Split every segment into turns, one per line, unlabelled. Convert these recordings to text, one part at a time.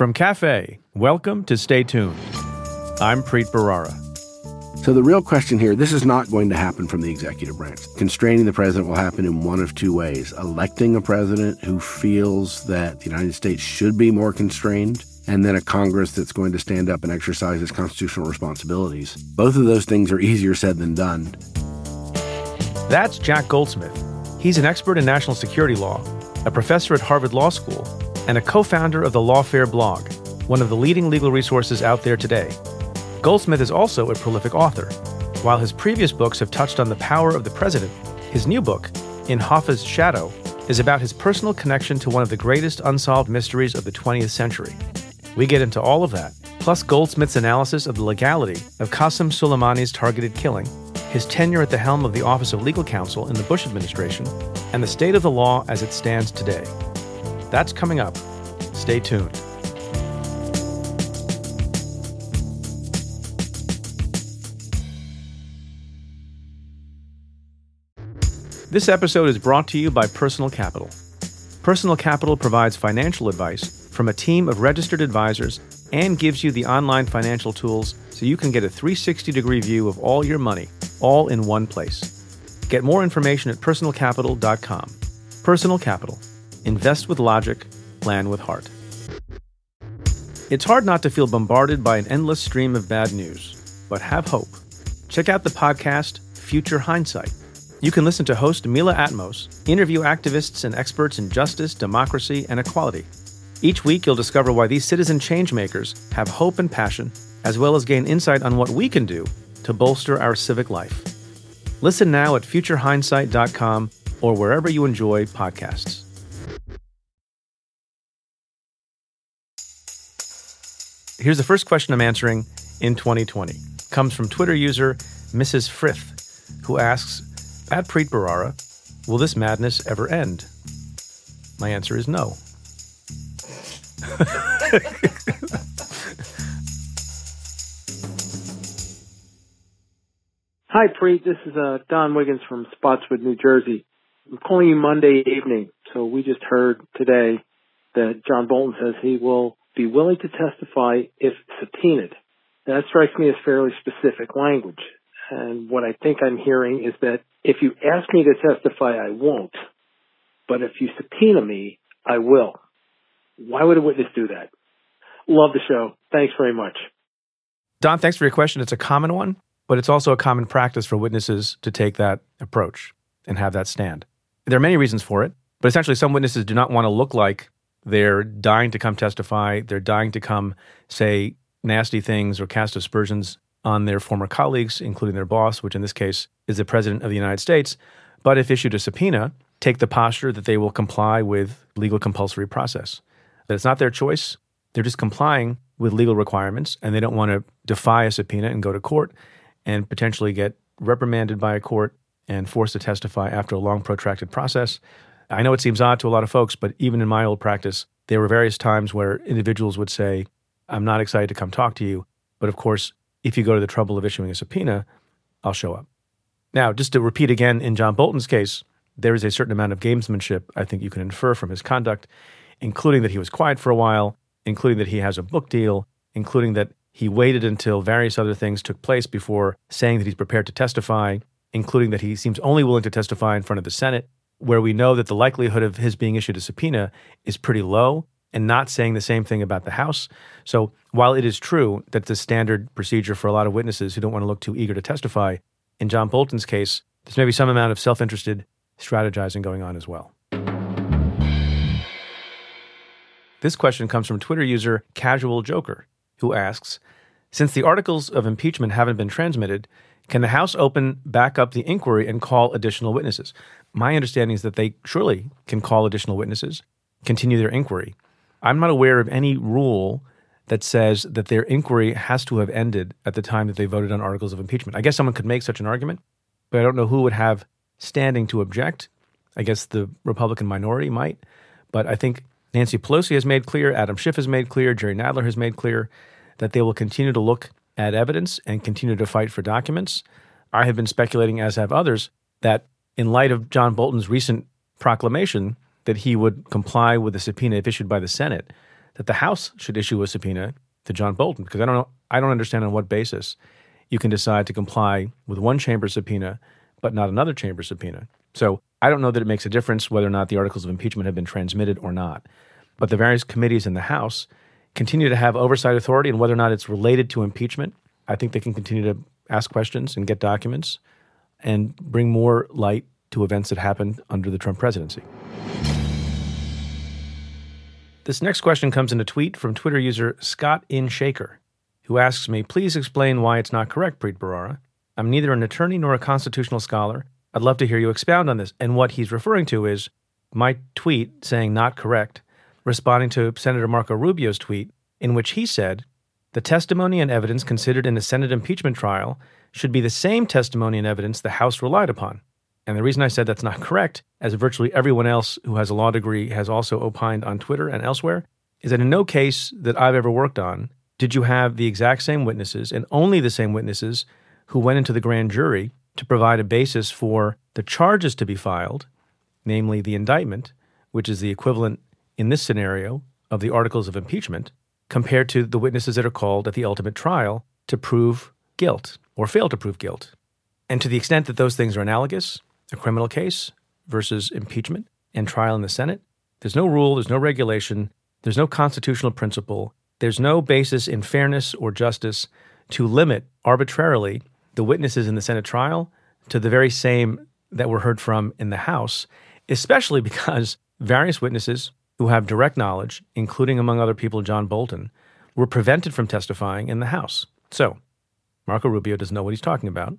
From Cafe, welcome to Stay Tuned. I'm Preet Bharara.
So, the real question here this is not going to happen from the executive branch. Constraining the president will happen in one of two ways electing a president who feels that the United States should be more constrained, and then a Congress that's going to stand up and exercise its constitutional responsibilities. Both of those things are easier said than done.
That's Jack Goldsmith. He's an expert in national security law, a professor at Harvard Law School, and a co founder of the Lawfare blog, one of the leading legal resources out there today. Goldsmith is also a prolific author. While his previous books have touched on the power of the president, his new book, In Hoffa's Shadow, is about his personal connection to one of the greatest unsolved mysteries of the 20th century. We get into all of that, plus Goldsmith's analysis of the legality of Qasem Soleimani's targeted killing, his tenure at the helm of the Office of Legal Counsel in the Bush administration, and the state of the law as it stands today. That's coming up. Stay tuned. This episode is brought to you by Personal Capital. Personal Capital provides financial advice from a team of registered advisors and gives you the online financial tools so you can get a 360 degree view of all your money, all in one place. Get more information at personalcapital.com. Personal Capital. Invest with logic, plan with heart. It's hard not to feel bombarded by an endless stream of bad news, but have hope. Check out the podcast Future Hindsight you can listen to host Mila Atmos interview activists and experts in justice, democracy, and equality. Each week, you'll discover why these citizen changemakers have hope and passion, as well as gain insight on what we can do to bolster our civic life. Listen now at futurehindsight.com or wherever you enjoy podcasts. Here's the first question I'm answering in 2020. Comes from Twitter user Mrs. Frith, who asks at Preet Bharara, will this madness ever end? My answer is no.
Hi, Preet. This is uh, Don Wiggins from Spotswood, New Jersey. I'm calling you Monday evening. So we just heard today that John Bolton says he will be willing to testify if subpoenaed. That strikes me as fairly specific language. And what I think I'm hearing is that if you ask me to testify, I won't. But if you subpoena me, I will. Why would a witness do that? Love the show. Thanks very much.
Don, thanks for your question. It's a common one, but it's also a common practice for witnesses to take that approach and have that stand. There are many reasons for it, but essentially, some witnesses do not want to look like they're dying to come testify. They're dying to come say nasty things or cast aspersions on their former colleagues, including their boss, which in this case is the President of the United States, but if issued a subpoena, take the posture that they will comply with legal compulsory process. That it's not their choice, they're just complying with legal requirements, and they don't want to defy a subpoena and go to court and potentially get reprimanded by a court and forced to testify after a long, protracted process. I know it seems odd to a lot of folks, but even in my old practice, there were various times where individuals would say, I'm not excited to come talk to you. But of course, if you go to the trouble of issuing a subpoena, I'll show up. Now, just to repeat again, in John Bolton's case, there is a certain amount of gamesmanship I think you can infer from his conduct, including that he was quiet for a while, including that he has a book deal, including that he waited until various other things took place before saying that he's prepared to testify, including that he seems only willing to testify in front of the Senate, where we know that the likelihood of his being issued a subpoena is pretty low and not saying the same thing about the House. So while it is true that the standard procedure for a lot of witnesses who don't want to look too eager to testify, in John Bolton's case, there's maybe some amount of self interested strategizing going on as well. This question comes from Twitter user Casual Joker, who asks Since the articles of impeachment haven't been transmitted, can the House open back up the inquiry and call additional witnesses? My understanding is that they surely can call additional witnesses, continue their inquiry. I'm not aware of any rule that says that their inquiry has to have ended at the time that they voted on articles of impeachment. I guess someone could make such an argument, but I don't know who would have standing to object. I guess the Republican minority might, but I think Nancy Pelosi has made clear, Adam Schiff has made clear, Jerry Nadler has made clear that they will continue to look at evidence and continue to fight for documents. I have been speculating, as have others, that in light of John Bolton's recent proclamation that he would comply with a subpoena if issued by the Senate, that the House should issue a subpoena to John Bolton because I don't know, I don't understand on what basis you can decide to comply with one chamber subpoena but not another chamber subpoena. So I don't know that it makes a difference whether or not the articles of impeachment have been transmitted or not. But the various committees in the House continue to have oversight authority, and whether or not it's related to impeachment, I think they can continue to ask questions and get documents and bring more light to events that happened under the Trump presidency. This next question comes in a tweet from Twitter user Scott In Shaker, who asks me, Please explain why it's not correct, Preet Bharara. I'm neither an attorney nor a constitutional scholar. I'd love to hear you expound on this. And what he's referring to is my tweet saying not correct, responding to Senator Marco Rubio's tweet, in which he said, The testimony and evidence considered in the Senate impeachment trial should be the same testimony and evidence the House relied upon. And the reason I said that's not correct, as virtually everyone else who has a law degree has also opined on Twitter and elsewhere, is that in no case that I've ever worked on did you have the exact same witnesses and only the same witnesses who went into the grand jury to provide a basis for the charges to be filed, namely the indictment, which is the equivalent in this scenario of the articles of impeachment, compared to the witnesses that are called at the ultimate trial to prove guilt or fail to prove guilt. And to the extent that those things are analogous, a criminal case versus impeachment and trial in the Senate, there's no rule, there's no regulation, there's no constitutional principle, there's no basis in fairness or justice to limit arbitrarily the witnesses in the Senate trial to the very same that were heard from in the House, especially because various witnesses who have direct knowledge, including among other people John Bolton, were prevented from testifying in the House. So, Marco Rubio doesn't know what he's talking about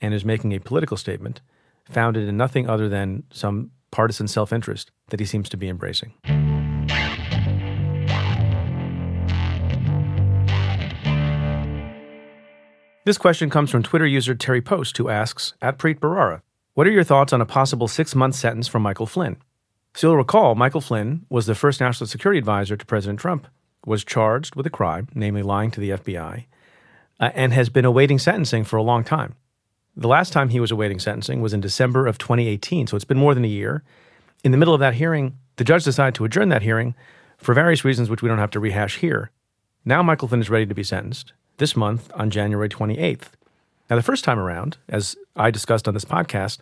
and is making a political statement founded in nothing other than some partisan self interest that he seems to be embracing. This question comes from Twitter user Terry Post, who asks, at Preet Bharara, what are your thoughts on a possible six month sentence for Michael Flynn? So you'll recall, Michael Flynn was the first national security advisor to President Trump, was charged with a crime, namely lying to the FBI, uh, and has been awaiting sentencing for a long time. The last time he was awaiting sentencing was in December of 2018, so it's been more than a year. In the middle of that hearing, the judge decided to adjourn that hearing for various reasons, which we don't have to rehash here. Now Michael Flynn is ready to be sentenced this month on January 28th. Now, the first time around, as I discussed on this podcast,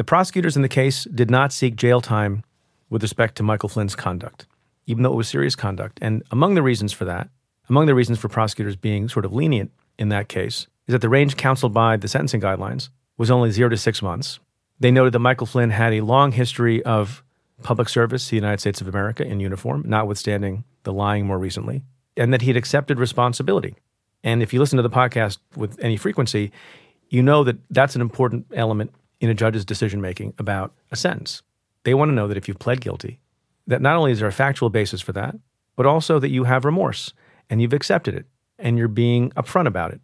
the prosecutors in the case did not seek jail time with respect to Michael Flynn's conduct, even though it was serious conduct. And among the reasons for that, among the reasons for prosecutors being sort of lenient in that case, is that the range counseled by the sentencing guidelines was only zero to six months. They noted that Michael Flynn had a long history of public service to the United States of America in uniform, notwithstanding the lying more recently, and that he had accepted responsibility. And if you listen to the podcast with any frequency, you know that that's an important element in a judge's decision making about a sentence. They want to know that if you've pled guilty, that not only is there a factual basis for that, but also that you have remorse and you've accepted it and you're being upfront about it.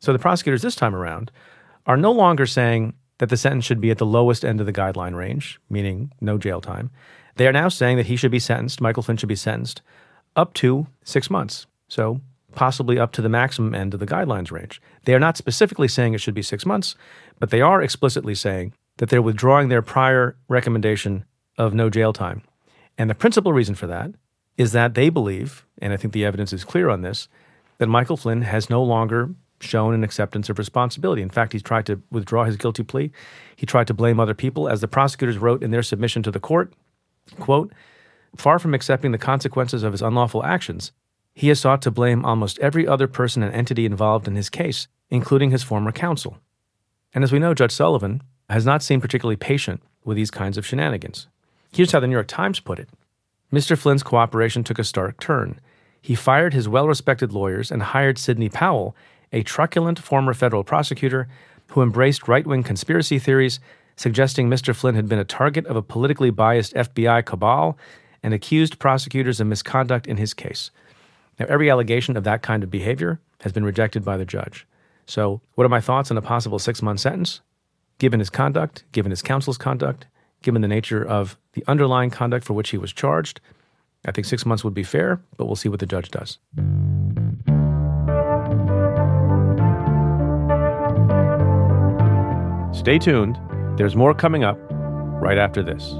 So the prosecutors this time around are no longer saying that the sentence should be at the lowest end of the guideline range, meaning no jail time. They are now saying that he should be sentenced, Michael Flynn should be sentenced up to six months. So possibly up to the maximum end of the guidelines range. They are not specifically saying it should be six months, but they are explicitly saying that they're withdrawing their prior recommendation of no jail time. And the principal reason for that is that they believe, and I think the evidence is clear on this, that Michael Flynn has no longer shown an acceptance of responsibility. In fact, he's tried to withdraw his guilty plea. He tried to blame other people. As the prosecutors wrote in their submission to the court, quote, far from accepting the consequences of his unlawful actions, he has sought to blame almost every other person and entity involved in his case, including his former counsel. And as we know, Judge Sullivan has not seemed particularly patient with these kinds of shenanigans. Here's how the New York Times put it Mr. Flynn's cooperation took a stark turn. He fired his well respected lawyers and hired Sidney Powell, a truculent former federal prosecutor who embraced right wing conspiracy theories, suggesting Mr. Flynn had been a target of a politically biased FBI cabal and accused prosecutors of misconduct in his case. Now, every allegation of that kind of behavior has been rejected by the judge. So, what are my thoughts on a possible six month sentence? Given his conduct, given his counsel's conduct, given the nature of the underlying conduct for which he was charged, I think six months would be fair, but we'll see what the judge does. Stay tuned. There's more coming up right after this.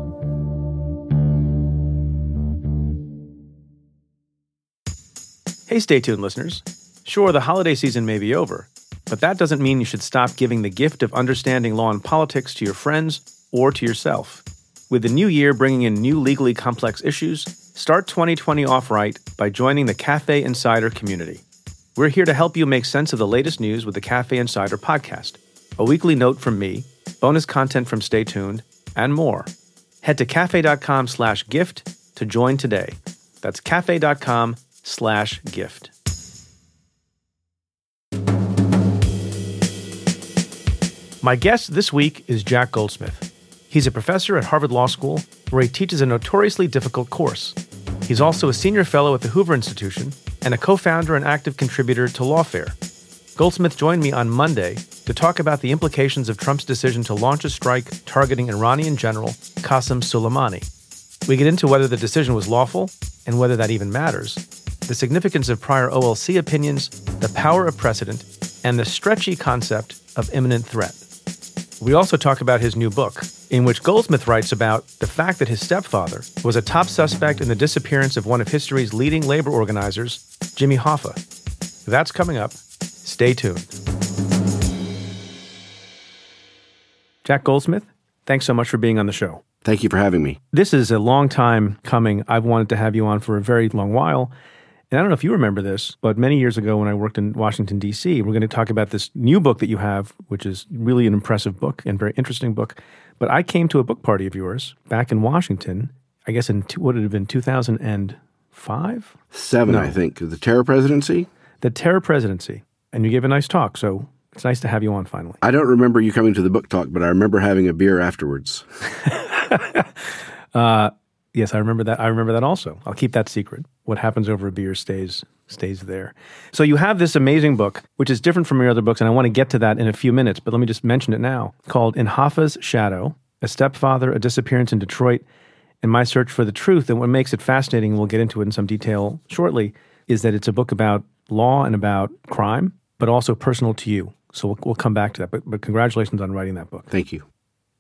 Hey, stay tuned, listeners. Sure, the holiday season may be over, but that doesn't mean you should stop giving the gift of understanding law and politics to your friends or to yourself. With the new year bringing in new legally complex issues, start 2020 off right by joining the Cafe Insider community. We're here to help you make sense of the latest news with the Cafe Insider podcast, a weekly note from me, bonus content from Stay Tuned, and more. Head to cafe.com slash gift to join today. That's cafe.com slash gift. My guest this week is Jack Goldsmith. He's a professor at Harvard Law School, where he teaches a notoriously difficult course. He's also a senior fellow at the Hoover Institution and a co founder and active contributor to Lawfare. Goldsmith joined me on Monday to talk about the implications of Trump's decision to launch a strike targeting Iranian General Qasem Soleimani. We get into whether the decision was lawful and whether that even matters, the significance of prior OLC opinions, the power of precedent, and the stretchy concept of imminent threat. We also talk about his new book, in which Goldsmith writes about the fact that his stepfather was a top suspect in the disappearance of one of history's leading labor organizers, Jimmy Hoffa. That's coming up. Stay tuned. Jack Goldsmith, thanks so much for being on the show.
Thank you for having me.
This is a long time coming. I've wanted to have you on for a very long while. And I don't know if you remember this, but many years ago when I worked in Washington, D.C., we're going to talk about this new book that you have, which is really an impressive book and very interesting book. But I came to a book party of yours back in Washington, I guess in, what would it have been, 2005?
Seven, no. I think. The Terror Presidency?
The Terror Presidency. And you gave a nice talk. So it's nice to have you on finally.
I don't remember you coming to the book talk, but I remember having a beer afterwards.
uh, yes, I remember that. I remember that also. I'll keep that secret. What happens over a beer stays stays there. So you have this amazing book, which is different from your other books, and I want to get to that in a few minutes. But let me just mention it now. Called "In Hoffa's Shadow: A Stepfather, a Disappearance in Detroit, and My Search for the Truth." And what makes it fascinating, and we'll get into it in some detail shortly, is that it's a book about law and about crime, but also personal to you. So we'll, we'll come back to that. But, but congratulations on writing that book.
Thank you.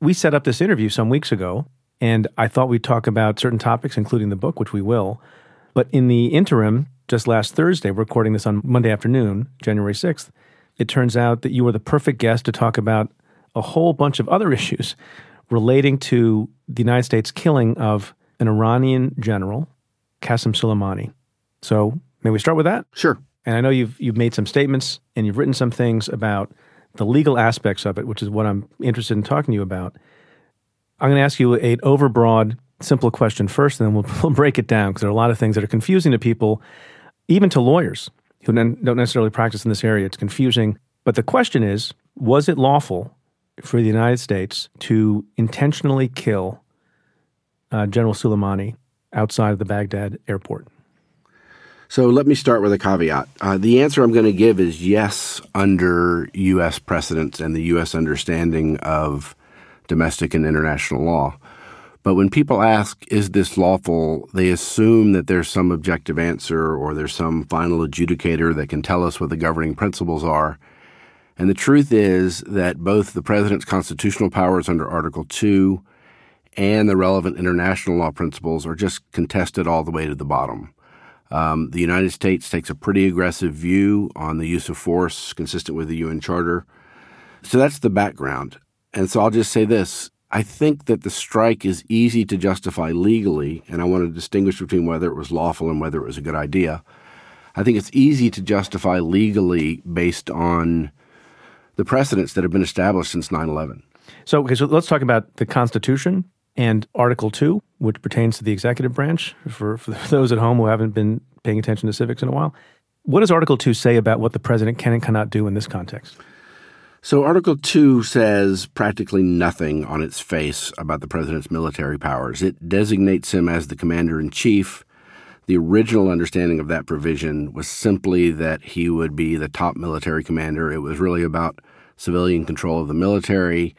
We set up this interview some weeks ago, and I thought we'd talk about certain topics, including the book, which we will. But in the interim, just last Thursday, recording this on Monday afternoon, January 6th, it turns out that you were the perfect guest to talk about a whole bunch of other issues relating to the United States killing of an Iranian general, Qasem Soleimani. So, may we start with that?
Sure.
And I know you've you've made some statements and you've written some things about the legal aspects of it, which is what I'm interested in talking to you about. I'm going to ask you an overbroad, simple question first, and then we'll, we'll break it down because there are a lot of things that are confusing to people, even to lawyers who don't necessarily practice in this area. It's confusing. But the question is was it lawful for the United States to intentionally kill uh, General Soleimani outside of the Baghdad airport?
So let me start with a caveat. Uh, the answer I'm going to give is yes, under U.S. precedents and the U.S. understanding of domestic and international law. But when people ask, is this lawful, they assume that there's some objective answer or there's some final adjudicator that can tell us what the governing principles are. And the truth is that both the president's constitutional powers under Article 2 and the relevant international law principles are just contested all the way to the bottom. Um, the United States takes a pretty aggressive view on the use of force consistent with the UN Charter. So that's the background. And so I'll just say this I think that the strike is easy to justify legally, and I want to distinguish between whether it was lawful and whether it was a good idea. I think it's easy to justify legally based on the precedents that have been established since 9 11.
So, okay, so let's talk about the Constitution and Article 2, which pertains to the executive branch, for, for those at home who haven't been paying attention to civics in a while. What does Article 2 say about what the president can and cannot do in this context?
So, Article 2 says practically nothing on its face about the president's military powers. It designates him as the commander in chief. The original understanding of that provision was simply that he would be the top military commander. It was really about civilian control of the military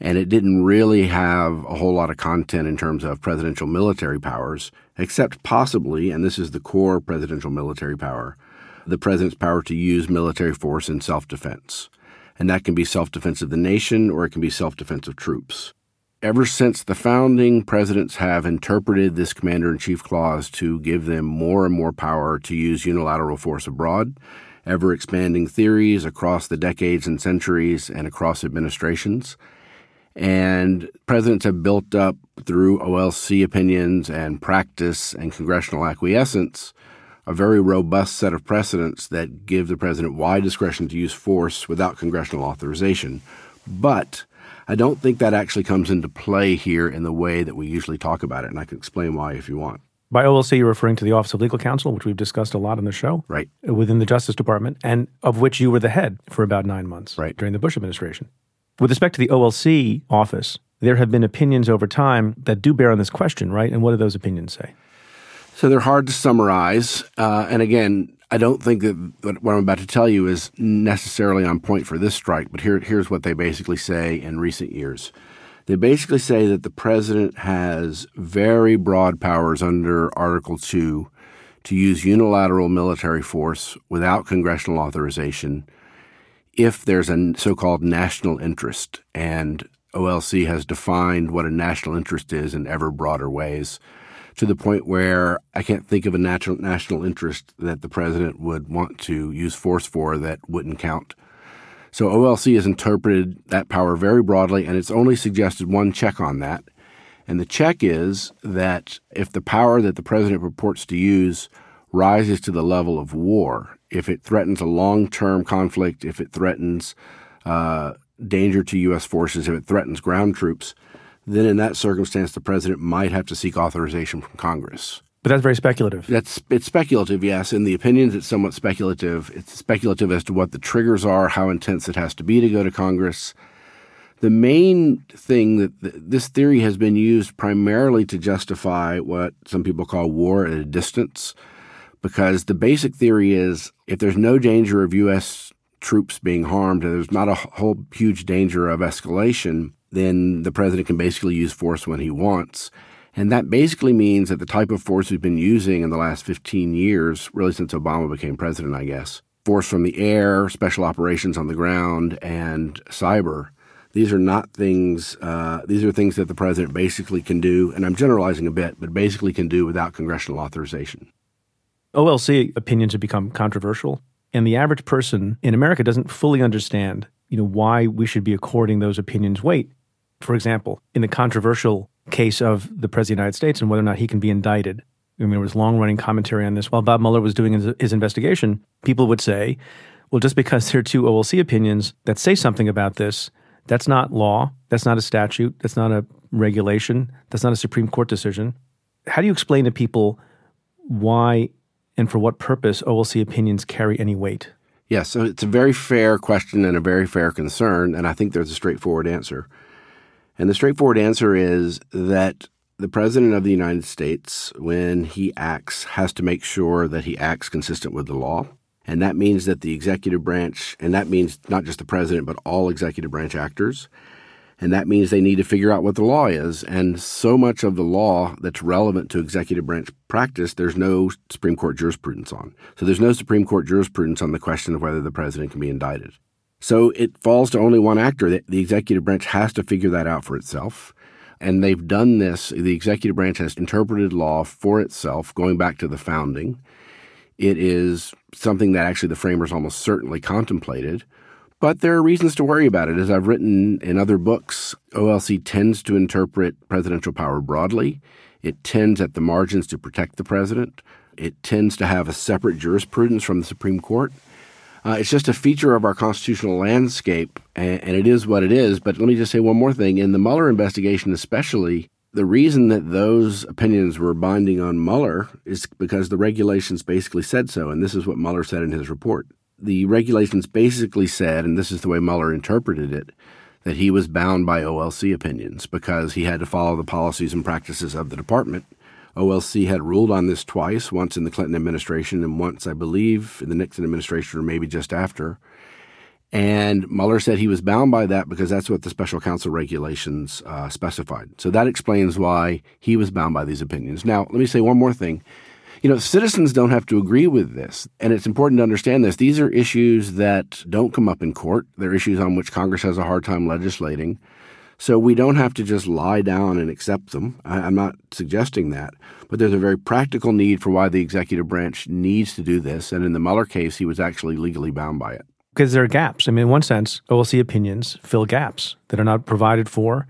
and it didn't really have a whole lot of content in terms of presidential military powers, except possibly, and this is the core presidential military power, the president's power to use military force in self defense. And that can be self defense of the nation or it can be self defense of troops. ever since the founding, presidents have interpreted this commander in chief clause to give them more and more power to use unilateral force abroad, ever expanding theories across the decades and centuries and across administrations. And presidents have built up through OLC opinions and practice and congressional acquiescence a very robust set of precedents that give the president wide discretion to use force without congressional authorization. But I don't think that actually comes into play here in the way that we usually talk about it, and I can explain why if you want.
By OLC, you're referring to the Office of Legal Counsel, which we've discussed a lot on the show.
Right.
Within the Justice Department, and of which you were the head for about nine months
right.
during the Bush administration. With respect to the OLC office, there have been opinions over time that do bear on this question, right? And what do those opinions say?
So they're hard to summarize. Uh, and again, I don't think that what I'm about to tell you is necessarily on point for this strike, but here, here's what they basically say in recent years. They basically say that the president has very broad powers under Article 2 to use unilateral military force without congressional authorization if there's a so called national interest. And OLC has defined what a national interest is in ever broader ways to the point where I can't think of a natural national interest that the president would want to use force for that wouldn't count. So OLC has interpreted that power very broadly, and it's only suggested one check on that. And the check is that if the power that the president purports to use rises to the level of war, if it threatens a long term conflict, if it threatens uh, danger to U.S. forces, if it threatens ground troops, then in that circumstance, the president might have to seek authorization from Congress.
But that's very speculative.
That's it's speculative, yes. In the opinions, it's somewhat speculative. It's speculative as to what the triggers are, how intense it has to be to go to Congress. The main thing that th- this theory has been used primarily to justify what some people call war at a distance, because the basic theory is if there's no danger of U.S. troops being harmed and there's not a whole huge danger of escalation, then the president can basically use force when he wants. And that basically means that the type of force we've been using in the last 15 years, really since Obama became president, I guess, force from the air, special operations on the ground, and cyber, these are not things, uh, these are things that the president basically can do, and I'm generalizing a bit, but basically can do without congressional authorization.
OLC opinions have become controversial, and the average person in America doesn't fully understand, you know, why we should be according those opinions weight. For example, in the controversial case of the President of the United States and whether or not he can be indicted, I mean, there was long running commentary on this. While Bob Mueller was doing his, his investigation, people would say, well, just because there are two OLC opinions that say something about this, that's not law. That's not a statute. That's not a regulation. That's not a Supreme Court decision. How do you explain to people why and for what purpose OLC opinions carry any weight?
Yes, so it's a very fair question and a very fair concern, and I think there's a straightforward answer. And the straightforward answer is that the President of the United States, when he acts, has to make sure that he acts consistent with the law. And that means that the executive branch, and that means not just the President, but all executive branch actors, and that means they need to figure out what the law is. And so much of the law that's relevant to executive branch practice, there's no Supreme Court jurisprudence on. So there's no Supreme Court jurisprudence on the question of whether the president can be indicted. So it falls to only one actor. The executive branch has to figure that out for itself. And they've done this. The executive branch has interpreted law for itself going back to the founding. It is something that actually the framers almost certainly contemplated. But there are reasons to worry about it. As I've written in other books, OLC tends to interpret presidential power broadly. It tends at the margins to protect the president. It tends to have a separate jurisprudence from the Supreme Court. Uh, it's just a feature of our constitutional landscape, and, and, it is what it is. But let me just say one more thing. In the Mueller investigation, especially, the reason that those opinions were binding on Mueller is because the regulations basically said so, and this is what Mueller said in his report. The regulations basically said, and this is the way Mueller interpreted it, that he was bound by OLC opinions because he had to follow the policies and practices of the department OLC had ruled on this twice, once in the Clinton administration and once, I believe, in the Nixon administration or maybe just after. And Mueller said he was bound by that because that's what the special counsel regulations uh, specified. So that explains why he was bound by these opinions. Now, let me say one more thing. You know, citizens don't have to agree with this, and it's important to understand this. These are issues that don't come up in court. They're issues on which Congress has a hard time legislating. So we don't have to just lie down and accept them. I, I'm not suggesting that. But there's a very practical need for why the executive branch needs to do this. And in the Mueller case, he was actually legally bound by it.
Because there are gaps. I mean, in one sense, OLC opinions fill gaps that are not provided for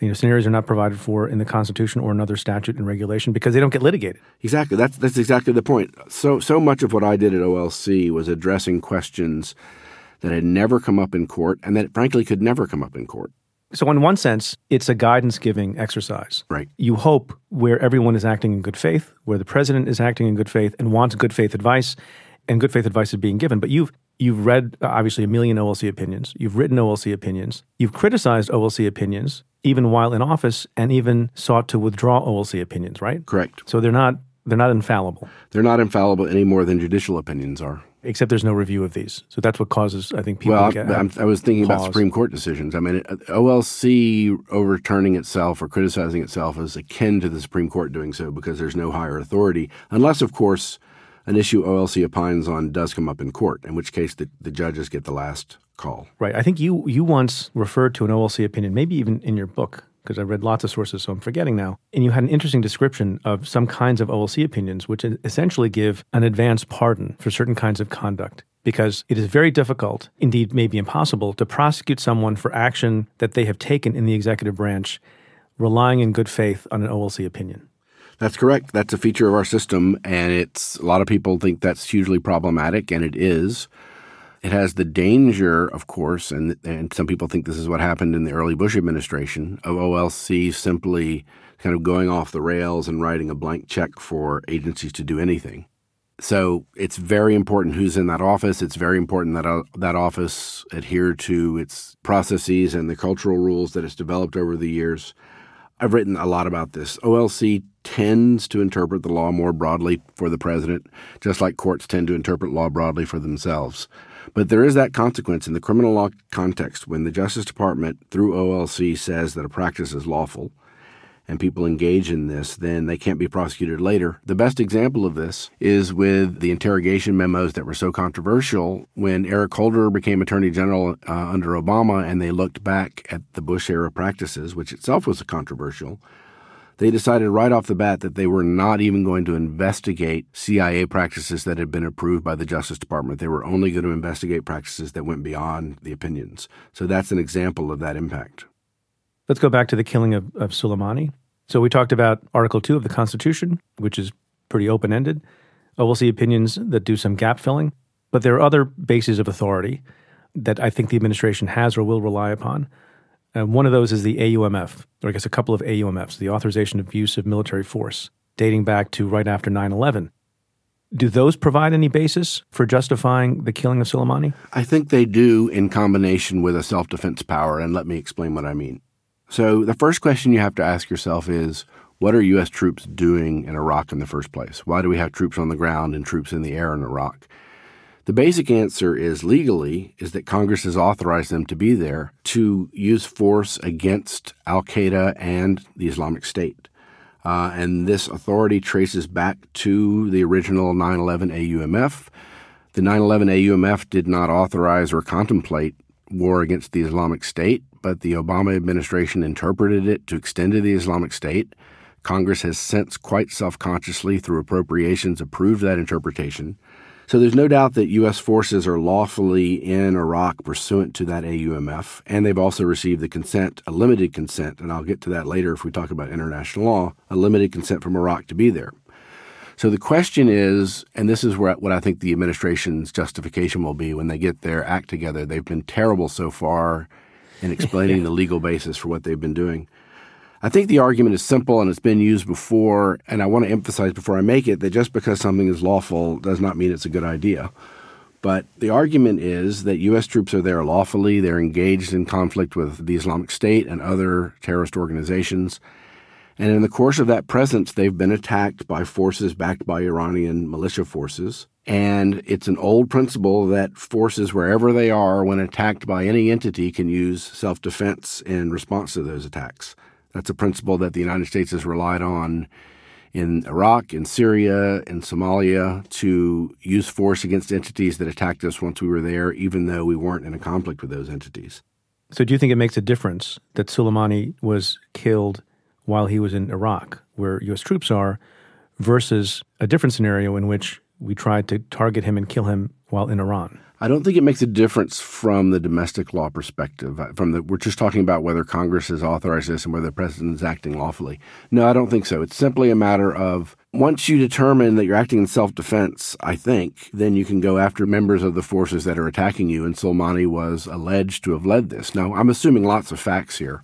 you know, scenarios are not provided for in the Constitution or another statute and regulation because they don't get litigated.
Exactly. That's that's exactly the point. So so much of what I did at OLC was addressing questions that had never come up in court and that frankly could never come up in court.
So in one sense, it's a guidance giving exercise.
Right.
You hope where everyone is acting in good faith, where the president is acting in good faith and wants good faith advice, and good faith advice is being given. But you've you've read obviously a million OLC opinions. You've written OLC opinions. You've criticized OLC opinions even while in office and even sought to withdraw OLC opinions, right?
Correct.
So they're not they're not infallible.
They're not infallible any more than judicial opinions are.
Except there's no review of these, so that's what causes I think people.
Well,
get,
i was thinking
pause.
about Supreme Court decisions. I mean, OLC overturning itself or criticizing itself is akin to the Supreme Court doing so because there's no higher authority, unless, of course, an issue OLC opines on does come up in court, in which case the, the judges get the last call.
Right. I think you you once referred to an OLC opinion, maybe even in your book, because I read lots of sources, so I'm forgetting now. And you had an interesting description of some kinds of OLC opinions, which essentially give an advance pardon for certain kinds of conduct. Because it is very difficult, indeed, maybe impossible, to prosecute someone for action that they have taken in the executive branch, relying in good faith on an OLC opinion.
That's correct. That's a feature of our system, and it's a lot of people think that's hugely problematic, and it is. It has the danger, of course, and and some people think this is what happened in the early Bush administration of OLC simply kind of going off the rails and writing a blank check for agencies to do anything. So it's very important who's in that office. It's very important that uh, that office adhere to its processes and the cultural rules that it's developed over the years. I've written a lot about this. OLC tends to interpret the law more broadly for the president, just like courts tend to interpret law broadly for themselves. But there is that consequence in the criminal law context when the Justice Department, through OLC, says that a practice is lawful and people engage in this, then they can't be prosecuted later. The best example of this is with the interrogation memos that were so controversial when Eric Holder became Attorney General uh, under Obama and they looked back at the Bush era practices, which itself was controversial. They decided right off the bat that they were not even going to investigate CIA practices that had been approved by the Justice Department. They were only going to investigate practices that went beyond the opinions. So that's an example of that impact.
Let's go back to the killing of, of Soleimani. So we talked about Article 2 of the Constitution, which is pretty open ended. Uh, we'll see opinions that do some gap filling. But there are other bases of authority that I think the administration has or will rely upon. And one of those is the AUMF, or I guess a couple of AUMFs, the Authorization of Use of Military Force, dating back to right after 9 11. Do those provide any basis for justifying the killing of Soleimani?
I think they do in combination with a self defense power, and let me explain what I mean. So, the first question you have to ask yourself is what are U.S. troops doing in Iraq in the first place? Why do we have troops on the ground and troops in the air in Iraq? The basic answer is legally is that Congress has authorized them to be there to use force against Al Qaeda and the Islamic State. Uh, and this authority traces back to the original 9 11 AUMF. The 9 11 AUMF did not authorize or contemplate war against the Islamic State but the Obama administration interpreted it to extend to the Islamic State. Congress has since quite self consciously, through appropriations, approved that interpretation. So there's no doubt that U.S. forces are lawfully in Iraq pursuant to that AUMF, and they've also received the consent, a limited consent, and I'll get to that later if we talk about international law, a limited consent from Iraq to be there. So the question is, and this is where, what I think the administration's justification will be when they get their act together. They've been terrible so far in explaining the legal basis for what they've been doing. I think the argument is simple and it's been used before, and I want to emphasize before I make it that just because something is lawful does not mean it's a good idea. But the argument is that U.S. troops are there lawfully, they're engaged in conflict with the Islamic State and other terrorist organizations. And in the course of that presence, they've been attacked by forces backed by Iranian militia forces. And it's an old principle that forces, wherever they are, when attacked by any entity, can use self defense in response to those attacks. That's a principle that the United States has relied on in Iraq, in Syria, in Somalia to use force against entities that attacked us once we were there, even though we weren't in a conflict with those entities.
So, do you think it makes a difference that Soleimani was killed while he was in Iraq, where U.S. troops are, versus a different scenario in which we tried to target him and kill him while in Iran?
I don't think it makes a difference from the domestic law perspective. Uh, from the, we're just talking about whether Congress has authorized this and whether the president is acting lawfully. No, I don't think so. It's simply a matter of once you determine that you're acting in self-defense, I think, then you can go after members of the forces that are attacking you. And Soleimani was alleged to have led this. Now, I'm assuming lots of facts here.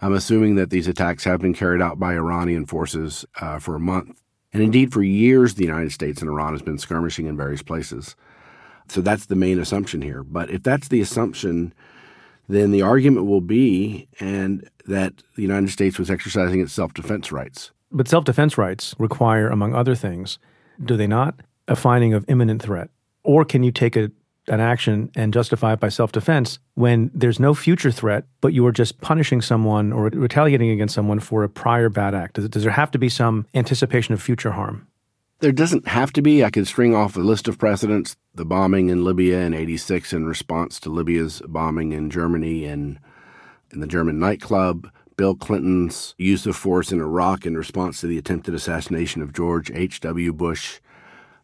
I'm assuming that these attacks have been carried out by Iranian forces uh, for a month. And indeed, for years, the United States and Iran has been skirmishing in various places. So that's the main assumption here. But if that's the assumption, then the argument will be and that the United States was exercising its self-defense rights.
But self-defense rights require, among other things, do they not, a finding of imminent threat? Or can you take a, an action and justify it by self-defense when there's no future threat, but you are just punishing someone or retaliating against someone for a prior bad act? Does, does there have to be some anticipation of future harm?
There doesn't have to be. I could string off a list of precedents. The bombing in Libya in 86 in response to Libya's bombing in Germany and in the German nightclub. Bill Clinton's use of force in Iraq in response to the attempted assassination of George H.W. Bush.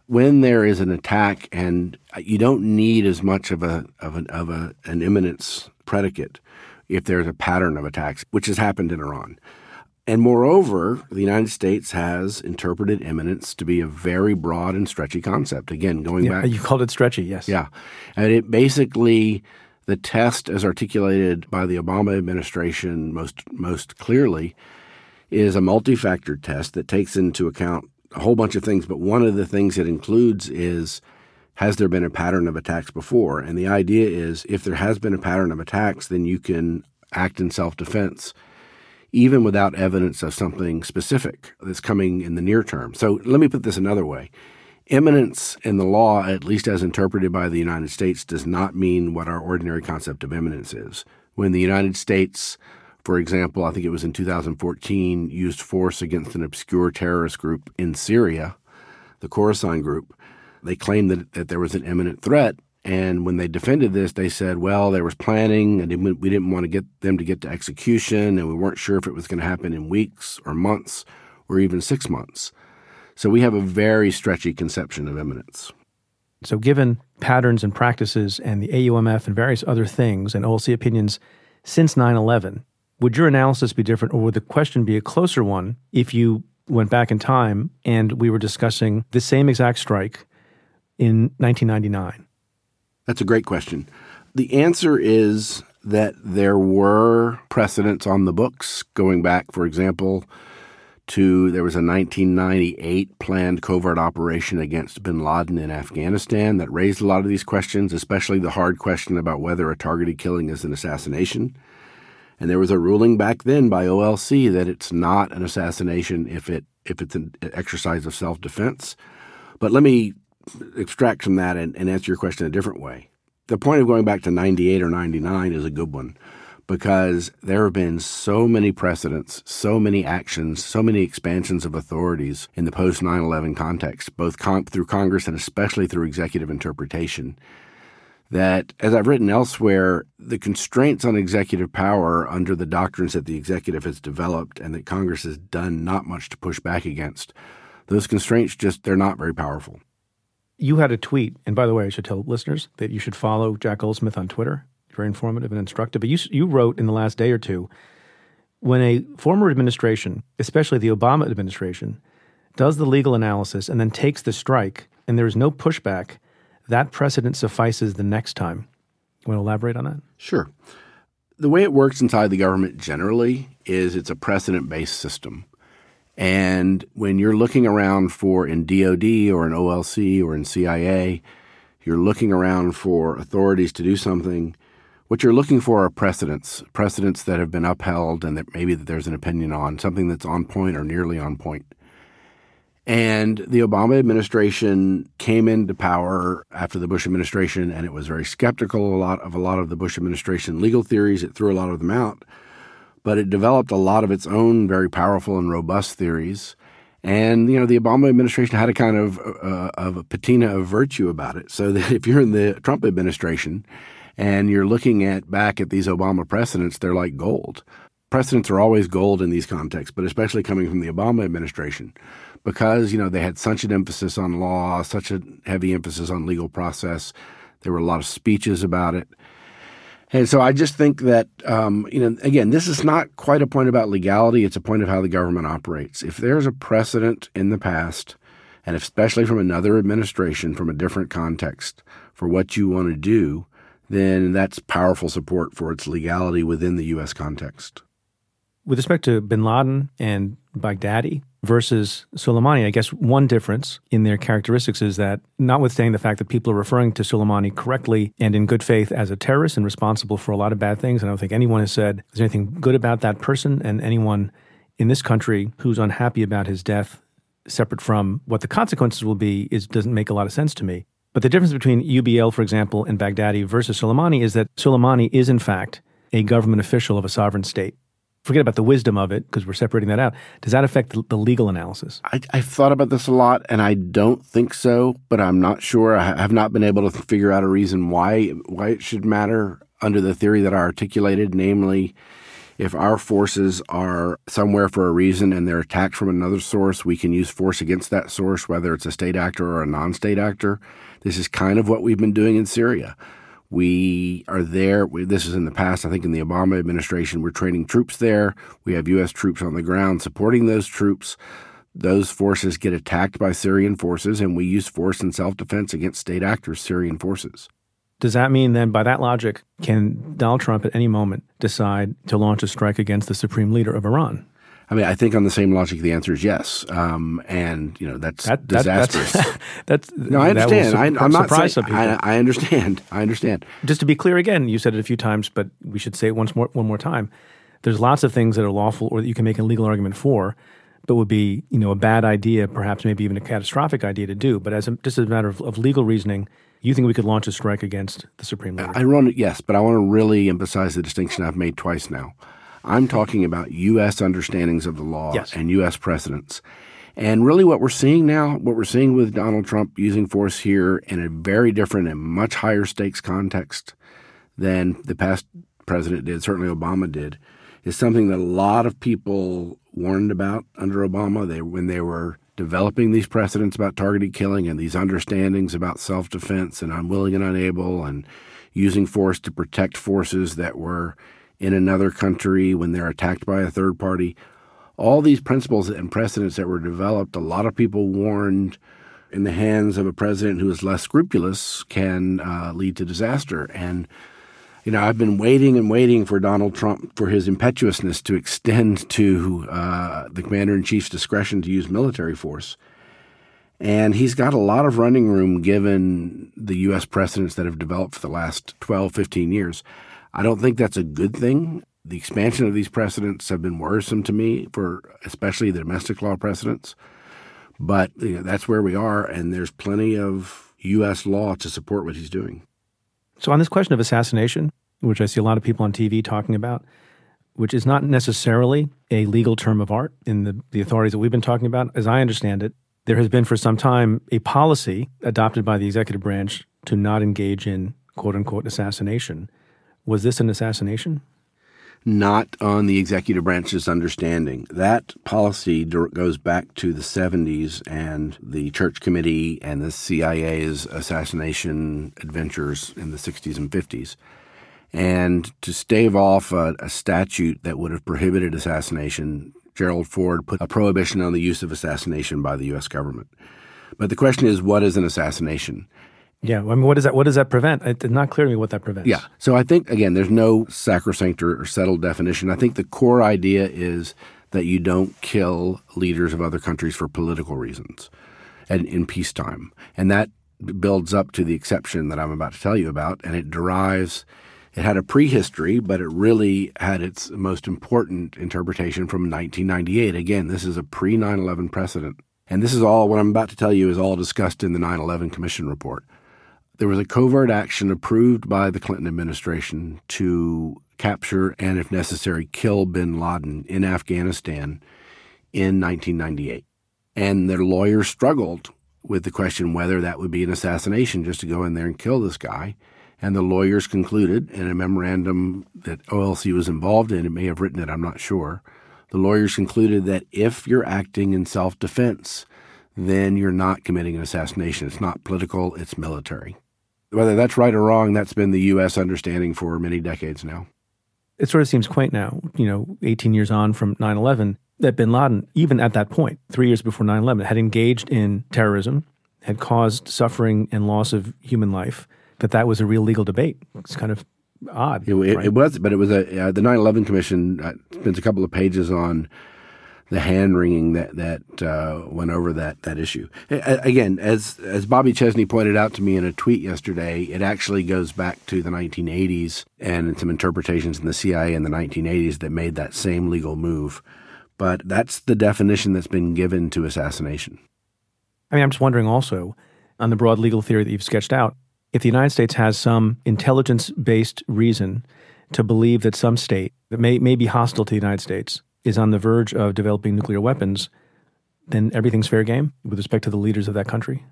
When there is an attack and you don't need as much of a of an of a, an imminence predicate if there's a pattern of attacks, which has happened in Iran. And moreover, the United States has interpreted imminence to be a very broad and stretchy concept. Again, going
yeah,
back.
You called it stretchy, yes.
Yeah. And it basically, the test as articulated by the Obama administration most, most clearly is a multi factor test that takes into account a whole bunch of things. But one of the things it includes is has there been a pattern of attacks before? And the idea is if there has been a pattern of attacks, then you can act in self defense even without evidence of something specific that's coming in the near term. So let me put this another way. Imminence in the law, at least as interpreted by the United States, does not mean what our ordinary concept of imminence is. When the United States, for example, I think it was in 2014, used force against an obscure terrorist group in Syria, the Khorasan group, they claimed that, that there was an imminent threat and when they defended this, they said, well, there was planning and we didn't want to get them to get to execution and we weren't sure if it was going to happen in weeks or months or even six months. So we have a very stretchy conception of imminence.
So, given patterns and practices and the AUMF and various other things and OLC opinions since 9 11, would your analysis be different or would the question be a closer one if you went back in time and we were discussing the same exact strike in 1999?
That's a great question. The answer is that there were precedents on the books going back, for example, to there was a 1998 planned covert operation against bin Laden in Afghanistan that raised a lot of these questions, especially the hard question about whether a targeted killing is an assassination. And there was a ruling back then by OLC that it's not an assassination if it if it's an exercise of self defense. But let me extract from that and, and answer your question a different way. The point of going back to 98 or 99 is a good one because there have been so many precedents, so many actions, so many expansions of authorities in the post 9 11 context, both con- through Congress and especially through executive interpretation, that, as I've written elsewhere, the constraints on executive power under the doctrines that the executive has developed and that Congress has done not much to push back against, those constraints just, they're not very powerful
you had a tweet, and by the way, I should tell listeners that you should follow Jack Goldsmith on Twitter. Very informative and instructive. But you you wrote in the last day or two when a former administration, especially the Obama administration, does the legal analysis and then takes the strike, and there is no pushback, that precedent suffices the next time. You want to elaborate on that?
Sure. The way it works inside the government generally is it's a precedent based system. And when you're looking around for in DOD or in OLC or in CIA, you're looking around for authorities to do something. What you're looking for are precedents, precedents that have been upheld and that maybe there's an opinion on, something that's on point or nearly on point. And the Obama administration came into power after the Bush administration, and it was very skeptical a lot of a lot of the Bush administration legal theories. It threw a lot of them out but it developed a lot of its own very powerful and robust theories. And you know, the Obama administration had a kind of uh, of a patina of virtue about it. So that if you're in the Trump administration And you're looking at back at these Obama precedents, they're like gold. Precedents are always gold in these contexts, but especially coming from the Obama administration because, you know, they had such an emphasis on law, such a heavy emphasis on legal process. There were a lot of speeches about it. And so I just think that, um, you know, again, this is not quite a point about legality. It's a point of how the government operates. If there's a precedent in the past, and especially from another administration, from a different context, for what you want to do, then that's powerful support for its legality within the U.S. context.
With respect to bin Laden and Baghdadi versus Soleimani, I guess one difference in their characteristics is that, notwithstanding the fact that people are referring to Soleimani correctly and in good faith as a terrorist and responsible for a lot of bad things, and I don't think anyone has said there's anything good about that person, and anyone in this country who's unhappy about his death, separate from what the consequences will be, is doesn't make a lot of sense to me. But the difference between UBL, for example, and Baghdadi versus Soleimani is that Soleimani is, in fact, a government official of a sovereign state forget about the wisdom of it because we're separating that out. Does that affect the, legal analysis?
I, have thought about this a lot, and I don't think so, but I'm not sure. I have not been able to figure out a reason why why it should matter under the theory that I articulated, namely. If our forces are somewhere for a reason and they're attacked from another source, we can use force against that source, whether it's a state actor or a non state actor. This is kind of what we've been doing in Syria. We are there. We, this is in the past, I think, in the Obama administration. We're training troops there. We have U.S. troops on the ground supporting those troops. Those forces get attacked by Syrian forces, and we use force in self defense against state actors, Syrian forces.
Does that mean then, by that logic, can Donald Trump at any moment decide to launch a strike against the supreme leader of Iran?
I mean, I think on the same logic, the answer is yes. Um, and you know that's that, that, disastrous.
That's, that's,
no, I understand. Su- I, am not saying, I, I, understand. I understand.
Just to be clear, again, you said it a few times, but we should say it once more, one more time. There's lots of things that are lawful or that you can make a legal argument for, but would be you know a bad idea, perhaps maybe even a catastrophic idea to do. But as a, just as a matter of, of legal reasoning, you think we could launch a strike against the supreme leader?
I run it, yes, but I want to really emphasize the distinction I've made twice now. I'm talking about U.S. understandings of the law
yes.
and U.S. precedents. And really, what we're seeing now, what we're seeing with Donald Trump using force here in a very different and much higher stakes context than the past president did, certainly Obama did, is something that a lot of people warned about under Obama. They when they were developing these precedents about targeted killing and these understandings about self defense and unwilling and unable and using force to protect forces that were in another country when they're attacked by a third party. All these principles and precedents that were developed, a lot of people warned in the hands of a president who is less scrupulous can uh, lead to disaster. And, you know, I've been waiting and waiting for Donald Trump for his impetuousness to extend to uh, the commander in chief's discretion to use military force. And he's got a lot of running room given the U.S. precedents that have developed for the last 12, 15 years. I don't think that's a good thing. The expansion of these precedents have been worrisome to me for especially the domestic law precedents. But you know, that's where we are, and there's plenty of U.S. law to support what he's doing.
So, on this question of assassination, which I see a lot of people on TV talking about, which is not necessarily a legal term of art in the, the authorities that we've been talking about, as I understand it, there has been for some time a policy adopted by the executive branch to not engage in quote unquote assassination. Was this an assassination?
Not on the executive branch's understanding. That policy goes back to the 70s and the Church Committee and the CIA's assassination adventures in the 60s and 50s. And to stave off a, a statute that would have prohibited assassination, Gerald Ford put a prohibition on the use of assassination by the U.S. government. But the question is, what is an assassination?
Yeah, I mean, what does that what does that prevent? It's not clear to me what that prevents.
Yeah, so I think again, there's no sacrosanct or, or settled definition. I think the core idea is that you don't kill leaders of other countries for political reasons, and in peacetime, and that builds up to the exception that I'm about to tell you about, and it derives. It had a prehistory, but it really had its most important interpretation from 1998. Again, this is a pre 9 11 precedent. And this is all, what I'm about to tell you is all discussed in the 9 11 Commission report. There was a covert action approved by the Clinton administration to capture and, if necessary, kill bin Laden in Afghanistan in 1998. And their lawyers struggled with the question whether that would be an assassination just to go in there and kill this guy. And the lawyers concluded in a memorandum that OLC was involved in, it may have written it, I'm not sure. The lawyers concluded that if you're acting in self defense, then you're not committing an assassination. It's not political, it's military. Whether that's right or wrong, that's been the U.S. understanding for many decades now.
It sort of seems quaint now, you know, 18 years on from 9 11, that bin Laden, even at that point, three years before 9 11, had engaged in terrorism, had caused suffering and loss of human life, that that was a real legal debate. It's kind of odd.
It,
right?
it was, but it was a uh, the 9/11 Commission uh, spends a couple of pages on the hand wringing that that uh, went over that that issue. Again, as as Bobby Chesney pointed out to me in a tweet yesterday, it actually goes back to the 1980s and some interpretations in the CIA in the 1980s that made that same legal move. But that's the definition that's been given to assassination.
I mean, I'm just wondering also on the broad legal theory that you've sketched out if the United States has some intelligence based reason to believe that some state that may, may be hostile to the United States is on the verge of developing nuclear weapons, then everything's fair game with respect to the leaders of that country?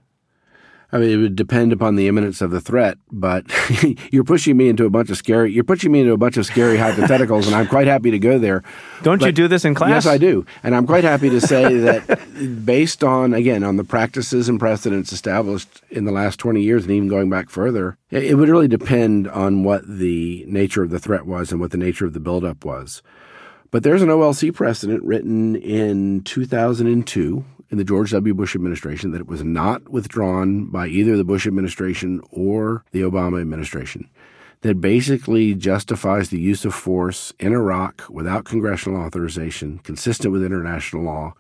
I mean, it would depend upon the imminence of the threat, but you're pushing me into a bunch of scary. You're pushing me into a bunch of scary hypotheticals, and I'm quite happy to go there.
Don't
but,
you do this in class?
Yes, I do, and I'm quite happy to say that, based on again on the practices and precedents established in the last 20 years, and even going back further, it, it would really depend on what the nature of the threat was and what the nature of the buildup was. But there's an OLC precedent written in 2002 in the George W. Bush administration that it was not withdrawn by either the Bush administration or the Obama administration that basically justifies the use of force in Iraq without congressional authorization, consistent with international law,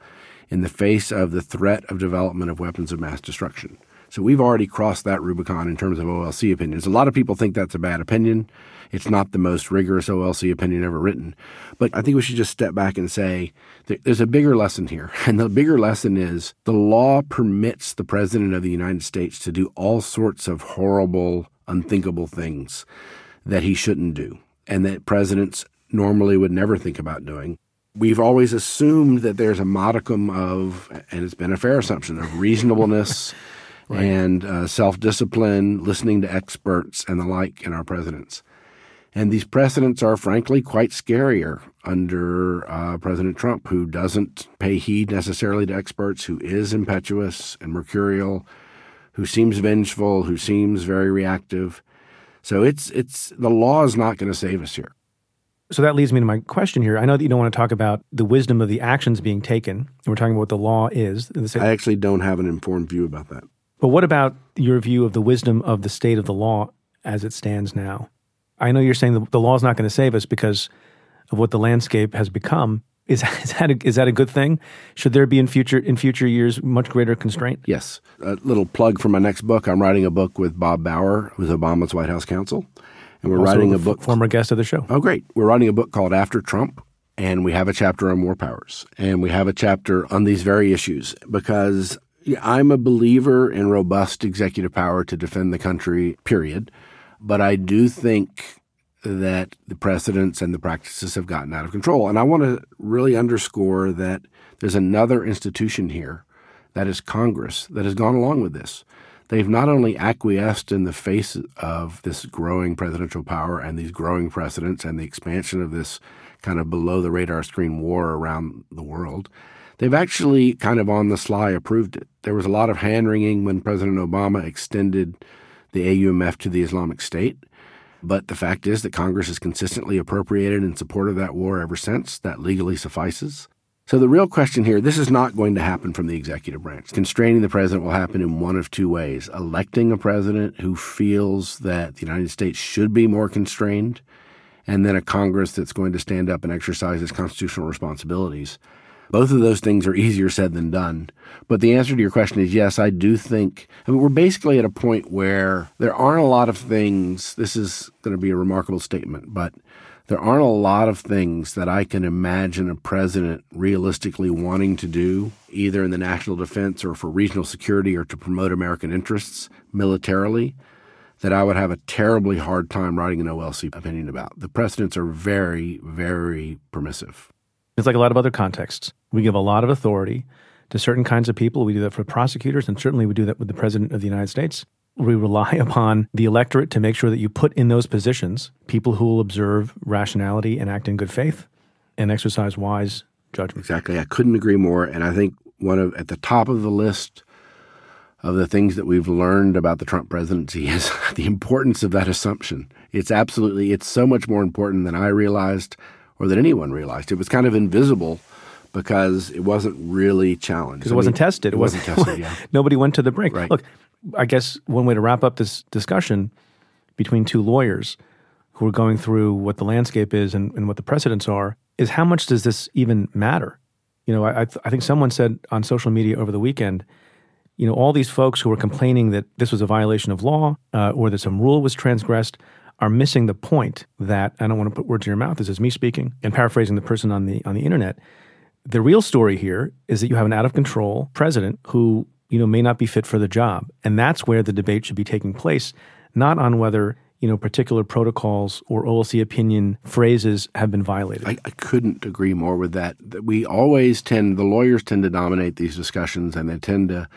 in the face of the threat of development of weapons of mass destruction. So we've already crossed that Rubicon in terms of OLC opinions. A lot of people think that's a bad opinion. It's not the most rigorous OLC opinion ever written. But I think we should just step back and say there's a bigger lesson here. And the bigger lesson is the law permits the President of the United States to do all sorts of horrible, unthinkable things that he shouldn't do and that presidents normally would never think about doing. We've always assumed that there's a modicum of, and it's been a fair assumption, of reasonableness right. and uh, self discipline, listening to experts, and the like in our presidents. And these precedents are frankly quite scarier under uh, President Trump, who doesn't pay heed necessarily to experts, who is impetuous and mercurial, who seems vengeful, who seems very reactive. So it's it's the law is not going to save us here.
So that leads me to my question here. I know that you don't want to talk about the wisdom of the actions being taken. We're talking about what the law is.
I actually don't have an informed view about that.
But what about your view of the wisdom of the state of the law as it stands now? I know you're saying the, the law is not going to save us because of what the landscape has become. Is, is, that a, is that a good thing? Should there be in future in future years much greater constraint?
Yes. A little plug for my next book. I'm writing a book with Bob Bauer, who's Obama's White House counsel, and we're
also
writing a book.
Former guest of the show.
Oh, great! We're writing a book called After Trump, and we have a chapter on war powers, and we have a chapter on these very issues because I'm a believer in robust executive power to defend the country. Period. But I do think that the precedents and the practices have gotten out of control. And I want to really underscore that there's another institution here, that is Congress, that has gone along with this. They've not only acquiesced in the face of this growing presidential power and these growing precedents and the expansion of this kind of below the radar screen war around the world, they've actually kind of on the sly approved it. There was a lot of hand wringing when President Obama extended the AUMF to the Islamic State. But the fact is that Congress has consistently appropriated in support of that war ever since. That legally suffices. So the real question here this is not going to happen from the executive branch. Constraining the president will happen in one of two ways electing a president who feels that the United States should be more constrained, and then a Congress that's going to stand up and exercise its constitutional responsibilities. Both of those things are easier said than done. But the answer to your question is yes, I do think. I mean, we're basically at a point where there aren't a lot of things. This is going to be a remarkable statement, but there aren't a lot of things that I can imagine a president realistically wanting to do, either in the national defense or for regional security or to promote American interests militarily, that I would have a terribly hard time writing an OLC opinion about. The precedents are very, very permissive.
It's like a lot of other contexts. We give a lot of authority to certain kinds of people. We do that for prosecutors, and certainly we do that with the President of the United States. we rely upon the electorate to make sure that you put in those positions people who will observe rationality and act in good faith and exercise wise judgment.
Exactly. I couldn't agree more. And I think one of at the top of the list of the things that we've learned about the Trump presidency is the importance of that assumption. It's absolutely it's so much more important than I realized or that anyone realized. It was kind of invisible because it wasn't really challenged.
Because it wasn't
mean,
tested.
It, wasn't tested. Yeah.
Nobody went to the brink.
Right.
Look, I guess one way to wrap up this discussion between two lawyers who are going through what the landscape is and, and what the precedents are is how much does this even matter? You know, I, I think someone said on social media over the weekend, you know, all these folks who were complaining that this was a violation of law uh, or that some rule was transgressed are missing the point that I don't want to put words in your mouth. This is me speaking and paraphrasing the person on the on the internet. The real story here is that you have an out of control president who you know may not be fit for the job, and that's where the debate should be taking place, not on whether you know particular protocols or OLC opinion phrases have been violated.
I, I couldn't agree more with that. We always tend the lawyers tend to dominate these discussions, and they tend to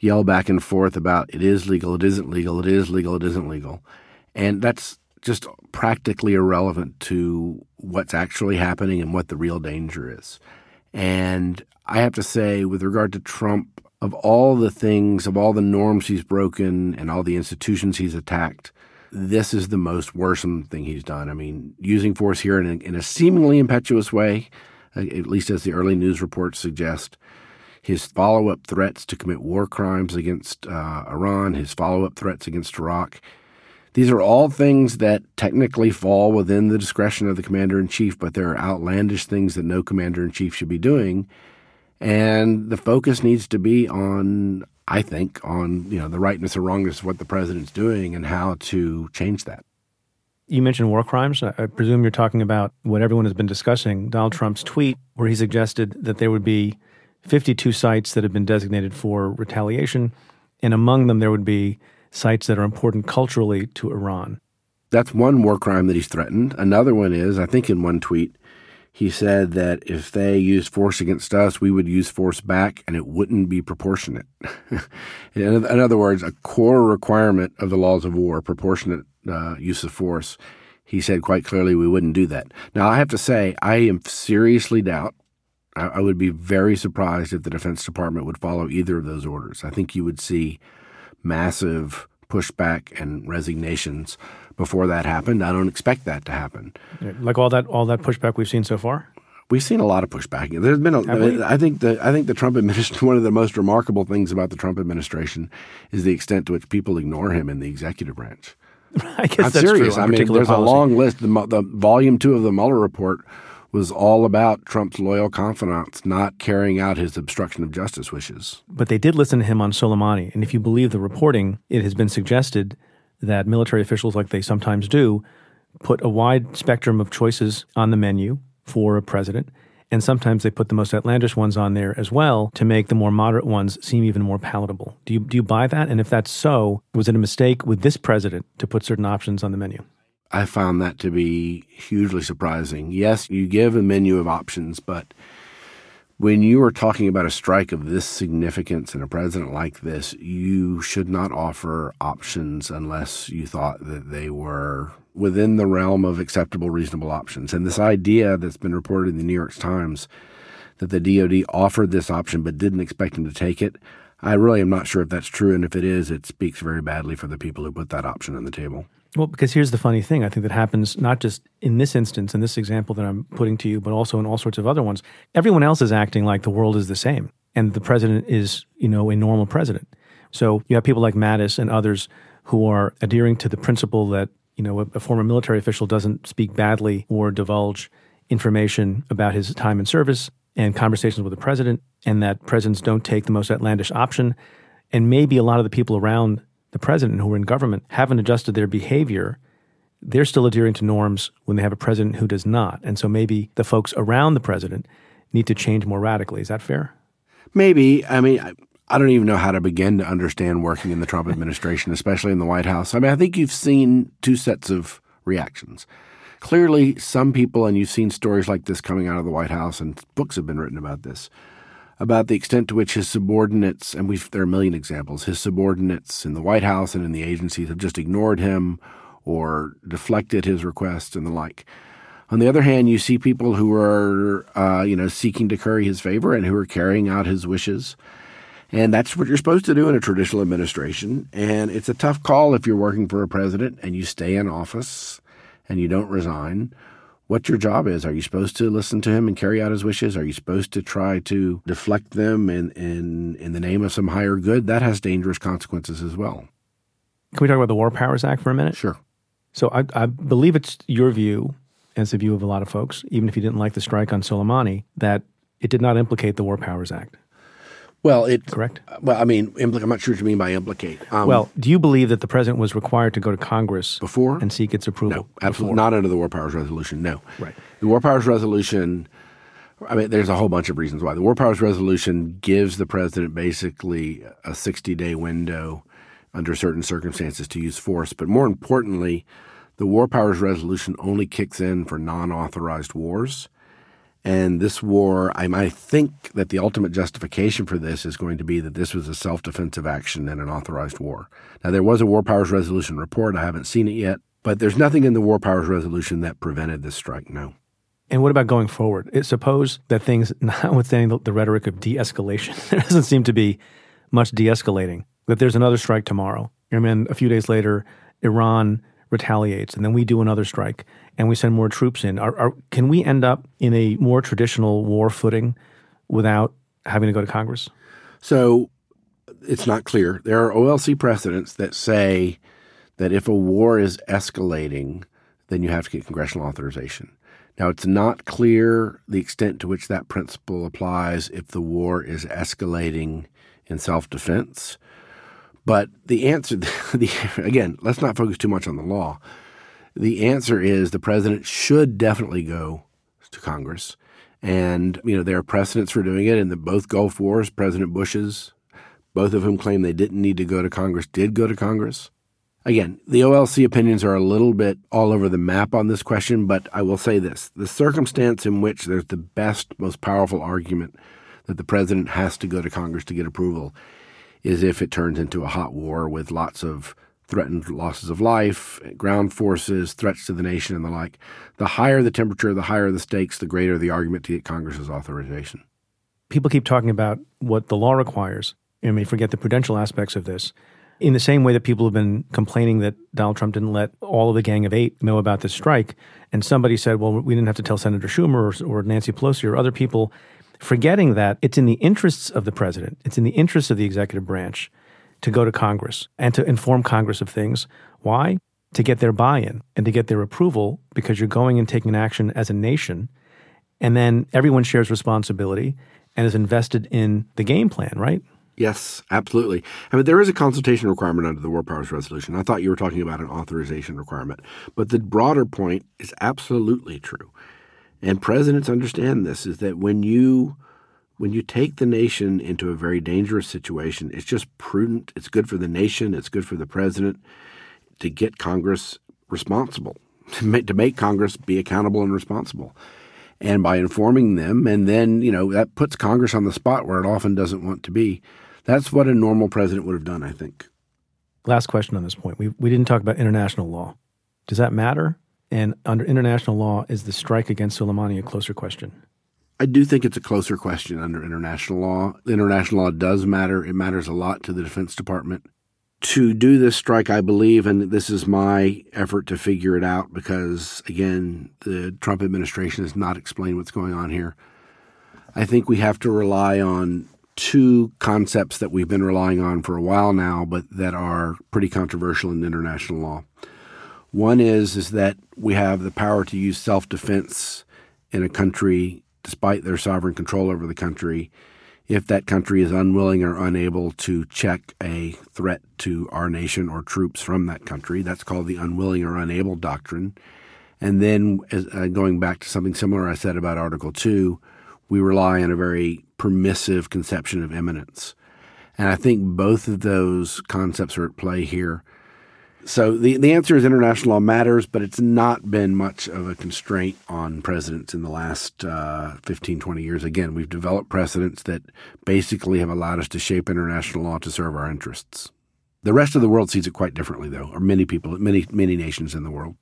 yell back and forth about it is legal, it isn't legal, it is legal, it isn't legal. And that's just practically irrelevant to what's actually happening and what the real danger is. And I have to say, with regard to Trump, of all the things, of all the norms he's broken and all the institutions he's attacked, this is the most worrisome thing he's done. I mean, using force here in a, in a seemingly impetuous way, uh, at least as the early news reports suggest, his follow up threats to commit war crimes against uh, Iran, his follow up threats against Iraq. These are all things that technically fall within the discretion of the commander in chief, but they're outlandish things that no commander in chief should be doing. And the focus needs to be on, I think, on you know the rightness or wrongness of what the president's doing and how to change that.
You mentioned war crimes. I presume you're talking about what everyone has been discussing Donald Trump's tweet, where he suggested that there would be 52 sites that have been designated for retaliation, and among them there would be sites that are important culturally to Iran.
That's one war crime that he's threatened. Another one is, I think, in one tweet, he said that if they used force against us, we would use force back and it wouldn't be proportionate. in other words, a core requirement of the laws of war, proportionate uh, use of force. He said quite clearly we wouldn't do that. Now, I have to say, I am seriously doubt I, would be very surprised if the Defense Department would follow either of those orders. I think you would see massive pushback and resignations before that happened. I don't expect that to happen.
Like all that all that pushback we've seen so far.
We've seen a lot of pushback. There's been a, I think the I think the Trump administration one of the most remarkable things about the Trump administration is the extent to which people ignore him in the executive branch.
I guess
I'm
that's
serious.
true.
I mean, there's
policy.
a long list. The, the volume two of the Mueller report was all about Trump's loyal confidants not carrying out his obstruction of justice wishes.
But they did listen to him on Soleimani. And if you believe the reporting, it has been suggested that military officials, like they sometimes do, put a wide spectrum of choices on the menu for a president. And sometimes they put the most outlandish ones on there as well to make the more moderate ones seem even more palatable. Do you, do you buy that? And if that's so, was it a mistake with this president to put certain options on the menu?
I found that to be hugely surprising. Yes, you give a menu of options, but when you are talking about a strike of this significance and a president like this, you should not offer options unless you thought that they were within the realm of acceptable, reasonable options. And this idea that's been reported in the New York Times that the DoD offered this option but didn't expect him to take it, I really am not sure if that's true. And if it is, it speaks very badly for the people who put that option on the table.
Well, because here's the funny thing I think that happens not just in this instance, in this example that I'm putting to you, but also in all sorts of other ones. Everyone else is acting like the world is the same and the president is, you know, a normal president. So you have people like Mattis and others who are adhering to the principle that, you know, a, a former military official doesn't speak badly or divulge information about his time in service and conversations with the president, and that presidents don't take the most outlandish option. And maybe a lot of the people around the president who are in government haven't adjusted their behavior, they're still adhering to norms when they have a president who does not. And so maybe the folks around the president need to change more radically. Is that fair?
Maybe. I mean, I, I don't even know how to begin to understand working in the Trump administration, especially in the White House. I mean, I think you've seen two sets of reactions. Clearly, some people, and you've seen stories like this coming out of the White House, and books have been written about this, about the extent to which his subordinates, and we've, there are a million examples, his subordinates in the White House and in the agencies have just ignored him or deflected his requests and the like. On the other hand, you see people who are, uh, you know, seeking to curry his favor and who are carrying out his wishes. And that's what you're supposed to do in a traditional administration. And it's a tough call if you're working for a president and you stay in office and you don't resign what your job is. Are you supposed to listen to him and carry out his wishes? Are you supposed to try to deflect them in, in, in the name of some higher good? That has dangerous consequences as well.
Can we talk about the War Powers Act for a minute?
Sure.
So I, I believe it's your view, as the view of a lot of folks, even if you didn't like the strike on Soleimani, that it did not implicate the War Powers Act.
Well, it
correct.
Well, I mean, impl- I'm not sure what you mean by implicate.
Um, well, do you believe that the president was required to go to Congress
before
and seek its approval?
No, absolutely not under the War Powers Resolution. No,
right.
The War Powers Resolution. I mean, there's a whole bunch of reasons why the War Powers Resolution gives the president basically a 60 day window under certain circumstances to use force, but more importantly, the War Powers Resolution only kicks in for non authorized wars. And this war, I, think that the ultimate justification for this is going to be that this was a self defensive action and an authorized war. Now, there was a War Powers Resolution report. I haven't seen it yet, but there's nothing in the War Powers Resolution that prevented this strike, no.
And what about going forward? It, suppose that things, notwithstanding the, the rhetoric of de escalation, there doesn't seem to be much de escalating, that there's another strike tomorrow. I mean, a few days later, Iran retaliates, and then we do another strike, and we send more troops in. Are, are, can we end up in a more traditional war footing without having to go to Congress?
So it's not clear. There are OLC precedents that say that if a war is escalating, then you have to get congressional authorization. Now, it's not clear the extent to which that principle applies if the war is escalating in self defense. But the answer, the, again, let's not focus too much on the law. The answer is the president should definitely go to Congress. And, you know, there are precedents for doing it in the both Gulf Wars, President Bush's, both of whom claim they didn't need to go to Congress, did go to Congress. Again, the OLC opinions are a little bit all over the map on this question, but I will say this the circumstance in which there's the best, most powerful argument that the president has to go to Congress to get approval is if it turns into a hot war with lots of threatened losses of life, ground forces, threats to the nation, and the like. The higher the temperature, the higher the stakes, the greater the argument to get Congress's authorization.
People keep talking about what the law requires. and mean, forget the prudential aspects of this. In the same way that people have been complaining that Donald Trump didn't let all of the Gang of Eight know about this strike, and somebody said, well, we didn't have to tell Senator Schumer or, or Nancy Pelosi or other people forgetting that it's in the interests of the president, it's in the interests of the executive branch to go to Congress and to inform Congress of things. Why? To get their buy in and to get their approval because you're going and taking action as a nation. And then everyone shares responsibility and is invested in the game plan, right?
Yes, absolutely. I mean, there is a consultation requirement under the War Powers Resolution. I thought you were talking about an authorization requirement. But the broader point is absolutely true and presidents understand this is that when you when you take the nation into a very dangerous situation, it's just prudent. It's good for the nation. It's good for the president to get Congress responsible, to make, to make Congress be accountable and responsible. And by informing them, and then, you know, that puts Congress on the spot where it often doesn't want to be. That's what a normal president would have done, I think.
Last question on this point. We, we didn't talk about international law. Does that matter? And under international law, is the strike against Soleimani a closer question?
I do think it's a closer question under international law. International law does matter. It matters a lot to the Defense Department. To do this strike, I believe, and this is my effort to figure it out because, again, the Trump administration has not explained what's going on here. I think we have to rely on two concepts that we've been relying on for a while now, but that are pretty controversial in international law. One is is that we have the power to use self-defense in a country despite their sovereign control over the country if that country is unwilling or unable to check a threat to our nation or troops from that country. That's called the unwilling or unable doctrine. And then, uh, going back to something similar I said about Article 2, we rely on a very permissive conception of imminence. And I think both of those concepts are at play here. So the, the answer is international law matters, but it's not been much of a constraint on presidents in the last uh, 15, 20 years. Again, we've developed precedents that basically have allowed us to shape international law to serve our interests. The rest of the world sees it quite differently, though, or many people, many, many nations in the world.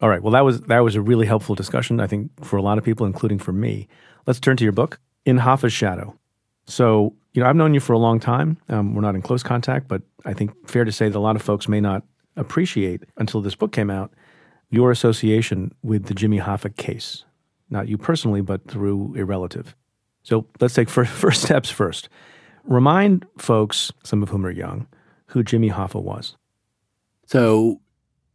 All right. Well, that was that was a really helpful discussion, I think, for a lot of people, including for me. Let's turn to your book, In Hoffa's Shadow. So, you know, I've known you for a long time. Um, we're not in close contact, but I think fair to say that a lot of folks may not appreciate until this book came out your association with the Jimmy Hoffa case. Not you personally, but through a relative. So let's take first, first steps first. Remind folks, some of whom are young, who Jimmy Hoffa was.
So,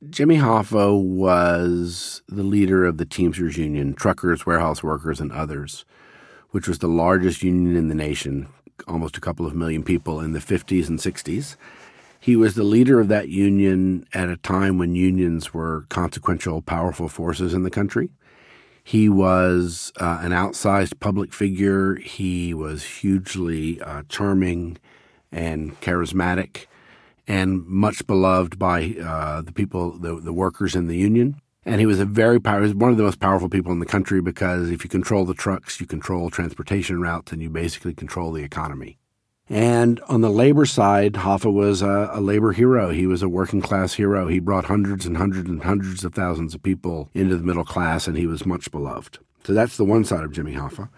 Jimmy Hoffa was the leader of the Teamsters Union, truckers, warehouse workers, and others, which was the largest union in the nation, almost a couple of million people in the 50s and 60s. He was the leader of that union at a time when unions were consequential, powerful forces in the country. He was uh, an outsized public figure. He was hugely uh, charming and charismatic and much beloved by uh, the people, the, the workers in the union. And he was a very power, he was one of the most powerful people in the country because if you control the trucks, you control transportation routes, and you basically control the economy. And on the labor side, Hoffa was a, a, labor hero. He was a working class hero. He brought hundreds and hundreds and hundreds of thousands of people into the middle class, and he was much beloved. So that's the one side of Jimmy Hoffa.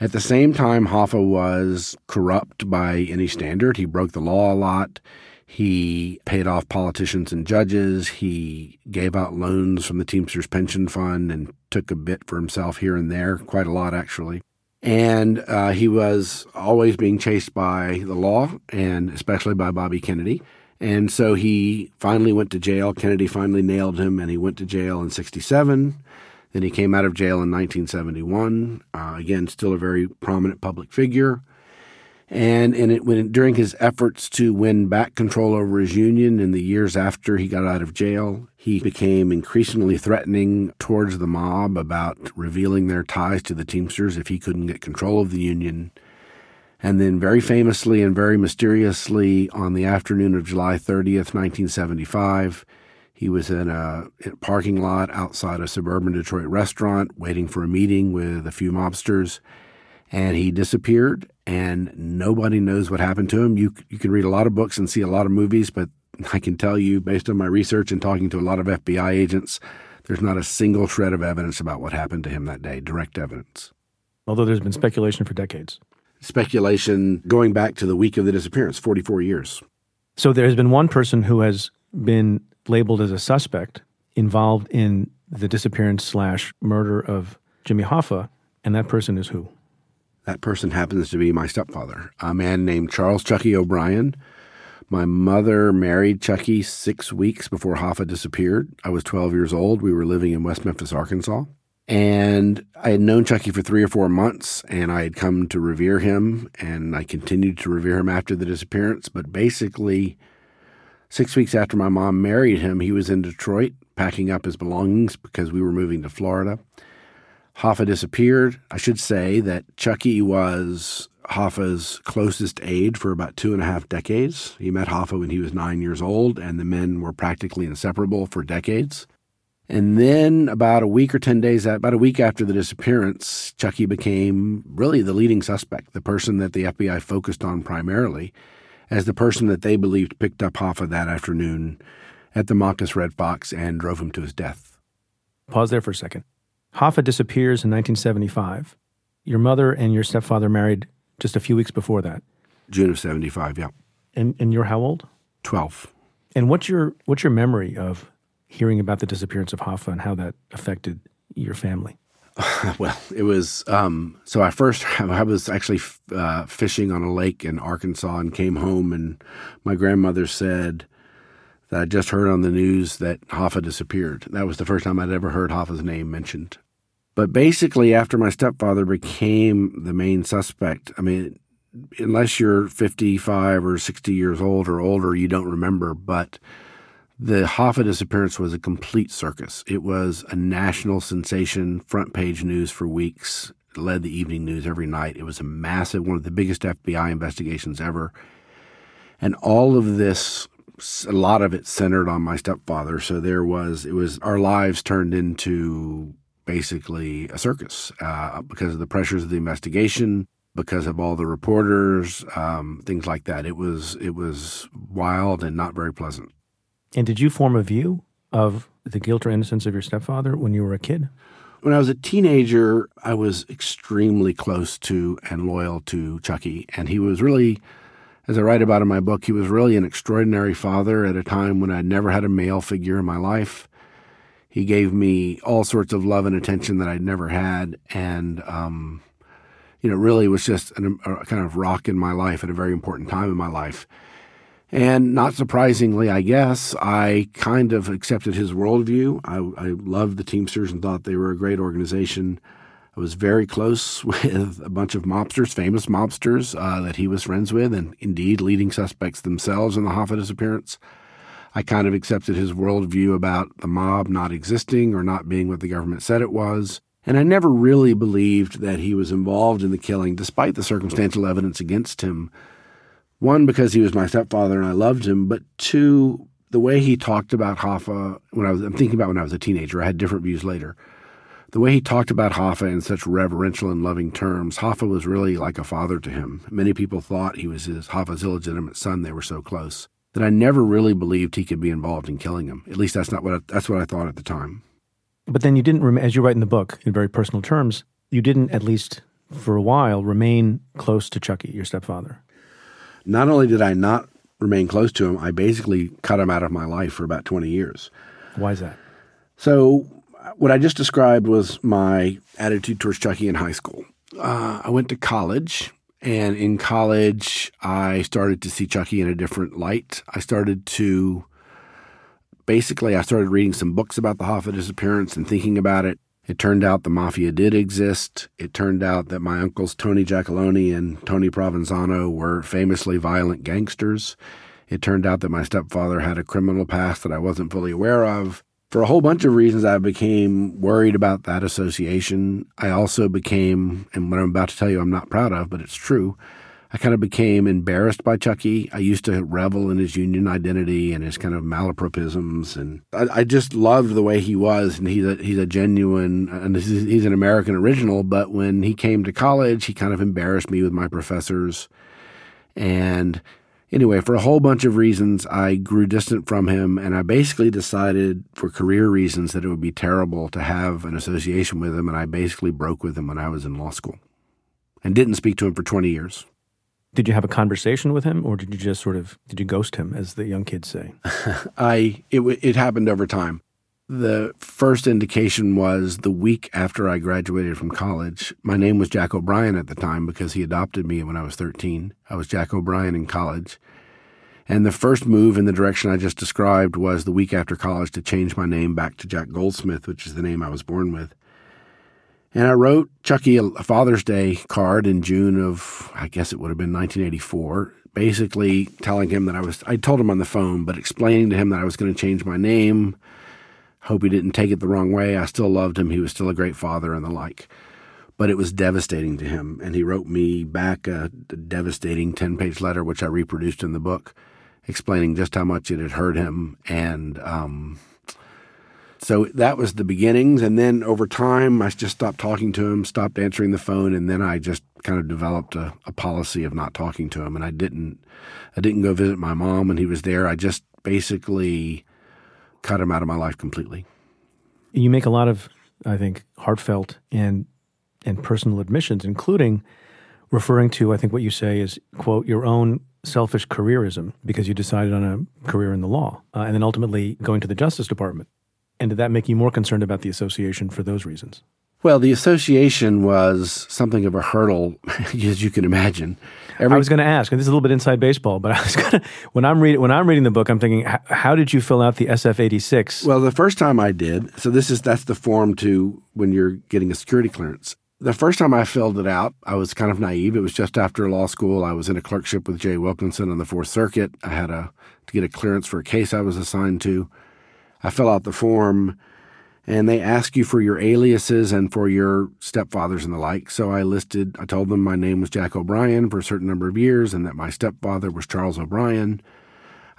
At the same time, Hoffa was corrupt by any standard. He broke the law a lot. He paid off politicians and judges. He gave out loans from the Teamsters Pension Fund and took a bit for himself here and there, quite a lot actually and uh, he was always being chased by the law and especially by Bobby Kennedy. And so he finally went to jail. Kennedy finally nailed him, and he went to jail in 67. Then he came out of jail in 1971. Uh, again, still a very prominent public figure. And, and it, when, during his efforts to win back control over his union in the years after he got out of jail, he became increasingly threatening towards the mob about revealing their ties to the Teamsters if he couldn't get control of the union. And then, very famously and very mysteriously, on the afternoon of July 30th, 1975, he was in a parking lot outside a suburban Detroit restaurant waiting for a meeting with a few mobsters and he disappeared and nobody knows what happened to him. You you can read a lot of books and see a lot of movies, but I can tell you based on my research and talking to a lot of FBI agents, there's not a single shred of evidence about what happened to him that day, direct evidence.
Although there's been speculation for decades.
Speculation going back to the week of the disappearance, 44 years.
So there has been one person who has been labeled as a suspect involved in the disappearance slash murder of Jimmy Hoffa, and that person is who?
That person happens to be my stepfather, a man named Charles Chucky O'Brien. My mother married Chucky six weeks before Hoffa disappeared. I was 12 years old. We were living in West Memphis, Arkansas. And I had known Chucky for three or four months, and I had come to revere him, and I continued to revere him after the disappearance. But basically, six weeks after my mom married him, he was in Detroit packing up his belongings because we were moving to Florida. Hoffa disappeared. I should say that Chucky was Hoffa's closest aide for about two and a half decades. He met Hoffa when he was nine years old, and the men were practically inseparable for decades. And then, about a week or 10 days, about a week after the disappearance, Chucky became really the leading suspect, the person that the FBI focused on primarily as the person that they believed picked up Hoffa that afternoon at the Machus Red Fox and drove him to his death.
Pause there for a second. Hoffa disappears in 1975. Your mother and your stepfather married just a few weeks before that.
June of 75, yeah.
And, and you're how old?
12.
And what's your, what's your memory of hearing about the disappearance of Hoffa and how that affected your family?
well, it was um, so. I first I was actually uh, fishing on a lake in Arkansas and came home, and my grandmother said, that I just heard on the news that Hoffa disappeared. That was the first time I'd ever heard Hoffa's name mentioned. But basically, after my stepfather became the main suspect, I mean, unless you're 55 or 60 years old or older, you don't remember. But the Hoffa disappearance was a complete circus. It was a national sensation, front page news for weeks, led the evening news every night. It was a massive, one of the biggest FBI investigations ever. And all of this a lot of it centered on my stepfather. So there was, it was, our lives turned into basically a circus uh, because of the pressures of the investigation, because of all the reporters, um, things like that. It was, it was wild and not very pleasant.
And did you form a view of the guilt or innocence of your stepfather when you were a kid?
When I was a teenager, I was extremely close to and loyal to Chucky, and he was really as I write about in my book, he was really an extraordinary father at a time when I'd never had a male figure in my life. He gave me all sorts of love and attention that I'd never had, and um, you know, really was just an, a kind of rock in my life at a very important time in my life. And not surprisingly, I guess, I kind of accepted his worldview. I, I loved the Teamsters and thought they were a great organization. I was very close with a bunch of mobsters, famous mobsters uh, that he was friends with, and indeed leading suspects themselves in the Hoffa disappearance. I kind of accepted his worldview about the mob not existing or not being what the government said it was. And I never really believed that he was involved in the killing, despite the circumstantial evidence against him. One, because he was my stepfather and I loved him, but two, the way he talked about Hoffa when I was, I'm thinking about when I was a teenager. I had different views later the way he talked about Hoffa in such reverential and loving terms, Hoffa was really like a father to him. Many people thought he was his Hoffa's illegitimate son. They were so close that I never really believed he could be involved in killing him. At least that's not what I, that's what I thought at the time.
But then you didn't, as you write in the book, in very personal terms, you didn't at least for a while remain close to Chucky, your stepfather.
Not only did I not remain close to him, I basically cut him out of my life for about twenty years.
Why is that?
So what I just described was my attitude towards Chucky in high school. Uh, I went to college, and in college, I started to see Chucky in a different light. I started to basically, I started reading some books about the Hoffa disappearance and thinking about it. It turned out the mafia did exist. It turned out that my uncles Tony Giacalone and Tony Provenzano were famously violent gangsters. It turned out that my stepfather had a criminal past that I wasn't fully aware of for a whole bunch of reasons, I became worried about that association. I also became, and what I'm about to tell you, I'm not proud of, but it's true. I kind of became embarrassed by Chucky. I used to revel in his union identity and his kind of malapropisms, and I, I just loved the way he was. And he's a he's a genuine, and he's an American original. But when he came to college, he kind of embarrassed me with my professors, and Anyway, for a whole bunch of reasons, I grew distant from him, and I basically decided, for career reasons, that it would be terrible to have an association with him, and I basically broke with him when I was in law school and didn't speak to him for 20 years.
Did you have a conversation with him, or did you just sort of did you ghost him, as the young kids say?
I it it happened over time. The first indication was the week after I graduated from college. My name was Jack O'Brien at the time because he adopted me when I was 13. I was Jack O'Brien in college. And the first move in the direction I just described was the week after college to change my name back to Jack Goldsmith, which is the name I was born with. And I wrote Chucky a Father's Day card in June of, I guess it would have been 1984, basically telling him that I was, I told him on the phone, but explaining to him that I was going to change my name Hope he didn't take it the wrong way. I still loved him. He was still a great father and the like. But it was devastating to him. And he wrote me back a devastating 10 page letter, which I reproduced in the book, explaining just how much it had hurt him. And um, so that was the beginnings. And then over time, I just stopped talking to him, stopped answering the phone. And then I just kind of developed a, a policy of not talking to him. And I didn't, I didn't go visit my mom when he was there. I just basically cut him out of my life completely.
You make a lot of, I think, heartfelt and and personal admissions, including referring to, I think, what you say is quote your own selfish careerism because you decided on a career in the law, uh, and then ultimately going to the Justice Department. And did that make you more concerned about the association for those reasons?
Well, the association was something of a hurdle, as you can imagine.
Every, I was going to ask, and this is a little bit inside baseball, but I was going to when I'm reading when I'm reading the book, I'm thinking, how did you fill out the SF eighty six?
Well, the first time I did, so this is that's the form to when you're getting a security clearance. The first time I filled it out, I was kind of naive. It was just after law school. I was in a clerkship with Jay Wilkinson on the Fourth Circuit. I had a to get a clearance for a case I was assigned to. I fill out the form and they ask you for your aliases and for your stepfathers and the like. So I listed, I told them my name was Jack O'Brien for a certain number of years and that my stepfather was Charles O'Brien.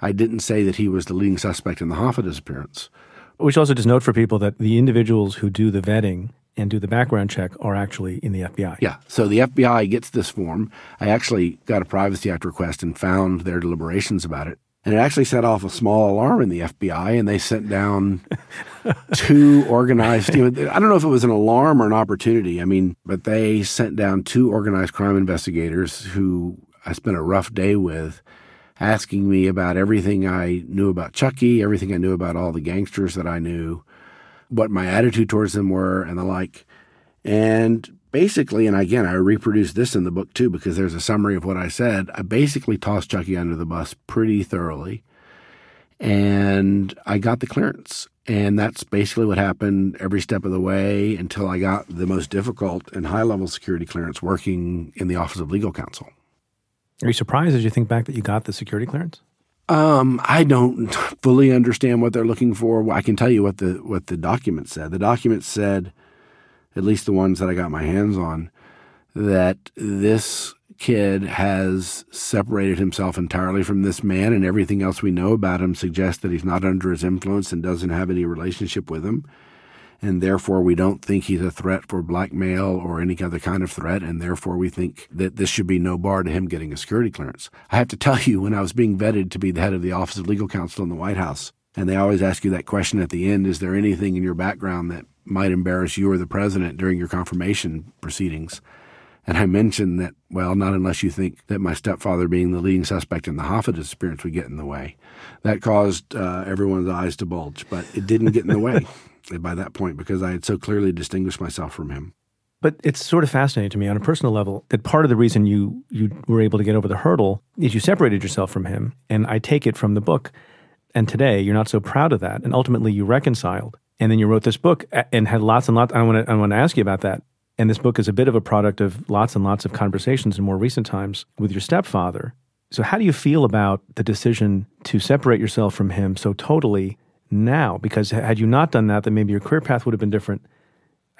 I didn't say that he was the leading suspect in the Hoffa disappearance.
We should also just note for people that the individuals who do the vetting and do the background check are actually in the FBI.
Yeah. So the FBI gets this form. I actually got a Privacy Act request and found their deliberations about it. And it actually set off a small alarm in the FBI, and they sent down two organized. You know, I don't know if it was an alarm or an opportunity. I mean, but they sent down two organized crime investigators who I spent a rough day with, asking me about everything I knew about Chucky, everything I knew about all the gangsters that I knew, what my attitude towards them were, and the like. And basically, and again, I reproduce this in the book too because there's a summary of what I said. I basically tossed Chucky under the bus pretty thoroughly. And I got the clearance. And that's basically what happened every step of the way until I got the most difficult and high level security clearance working in the Office of Legal Counsel.
Are you surprised as you think back that you got the security clearance?
Um, I don't fully understand what they're looking for. I can tell you what the what the document said. The document said at least the ones that I got my hands on, that this kid has separated himself entirely from this man, and everything else we know about him suggests that he's not under his influence and doesn't have any relationship with him. And therefore, we don't think he's a threat for blackmail or any other kind of threat. And therefore, we think that this should be no bar to him getting a security clearance. I have to tell you, when I was being vetted to be the head of the Office of Legal Counsel in the White House, and they always ask you that question at the end is there anything in your background that might embarrass you or the president during your confirmation proceedings. And I mentioned that, well, not unless you think that my stepfather being the leading suspect in the Hoffa disappearance would get in the way. That caused uh, everyone's eyes to bulge, but it didn't get in the way by that point because I had so clearly distinguished myself from him.
But it's sort of fascinating to me on a personal level that part of the reason you you were able to get over the hurdle is you separated yourself from him. And I take it from the book. And today you're not so proud of that. And ultimately you reconciled and then you wrote this book and had lots and lots. I want to I want to ask you about that. And this book is a bit of a product of lots and lots of conversations in more recent times with your stepfather. So how do you feel about the decision to separate yourself from him so totally now? Because had you not done that, then maybe your career path would have been different.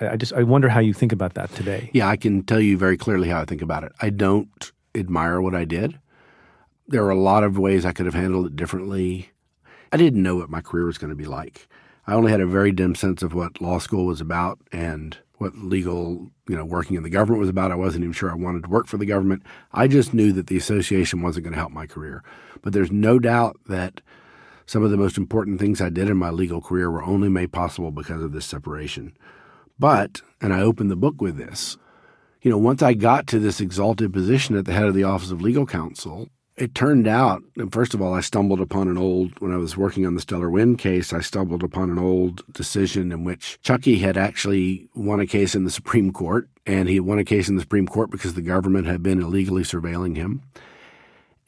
I just I wonder how you think about that today.
Yeah, I can tell you very clearly how I think about it. I don't admire what I did. There are a lot of ways I could have handled it differently. I didn't know what my career was going to be like. I only had a very dim sense of what law school was about and what legal, you know, working in the government was about. I wasn't even sure I wanted to work for the government. I just knew that the association wasn't going to help my career. But there's no doubt that some of the most important things I did in my legal career were only made possible because of this separation. But, and I opened the book with this, you know, once I got to this exalted position at the head of the Office of Legal Counsel, it turned out, first of all, I stumbled upon an old, when I was working on the Stellar Wind case, I stumbled upon an old decision in which Chucky had actually won a case in the Supreme Court, and he won a case in the Supreme Court because the government had been illegally surveilling him.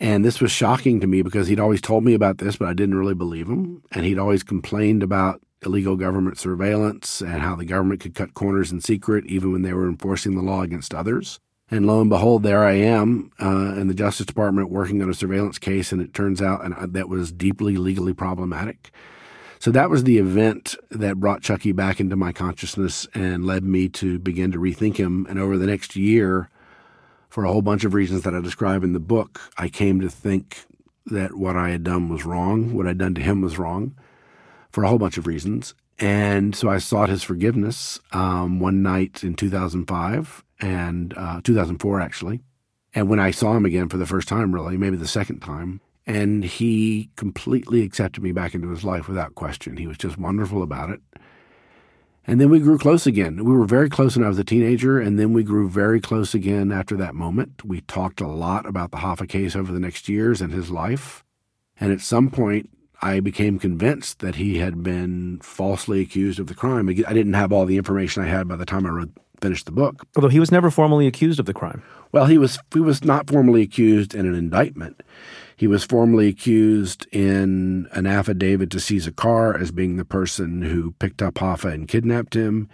And this was shocking to me because he'd always told me about this, but I didn't really believe him. And he'd always complained about illegal government surveillance and how the government could cut corners in secret even when they were enforcing the law against others. And lo and behold, there I am uh, in the Justice Department working on a surveillance case, and it turns out and that was deeply legally problematic. So that was the event that brought Chucky back into my consciousness and led me to begin to rethink him. And over the next year, for a whole bunch of reasons that I describe in the book, I came to think that what I had done was wrong, what I'd done to him was wrong, for a whole bunch of reasons. And so I sought his forgiveness um, one night in 2005 and uh, 2004 actually. And when I saw him again for the first time, really, maybe the second time, and he completely accepted me back into his life without question. He was just wonderful about it. And then we grew close again. We were very close when I was a teenager, and then we grew very close again after that moment. We talked a lot about the Hoffa case over the next years and his life. And at some point, I became convinced that he had been falsely accused of the crime. I didn't have all the information I had by the time I wrote finished the book.
Although he was never formally accused of the crime.
Well, he was he was not formally accused in an indictment. He was formally accused in an affidavit to seize a car as being the person who picked up Hoffa and kidnapped him.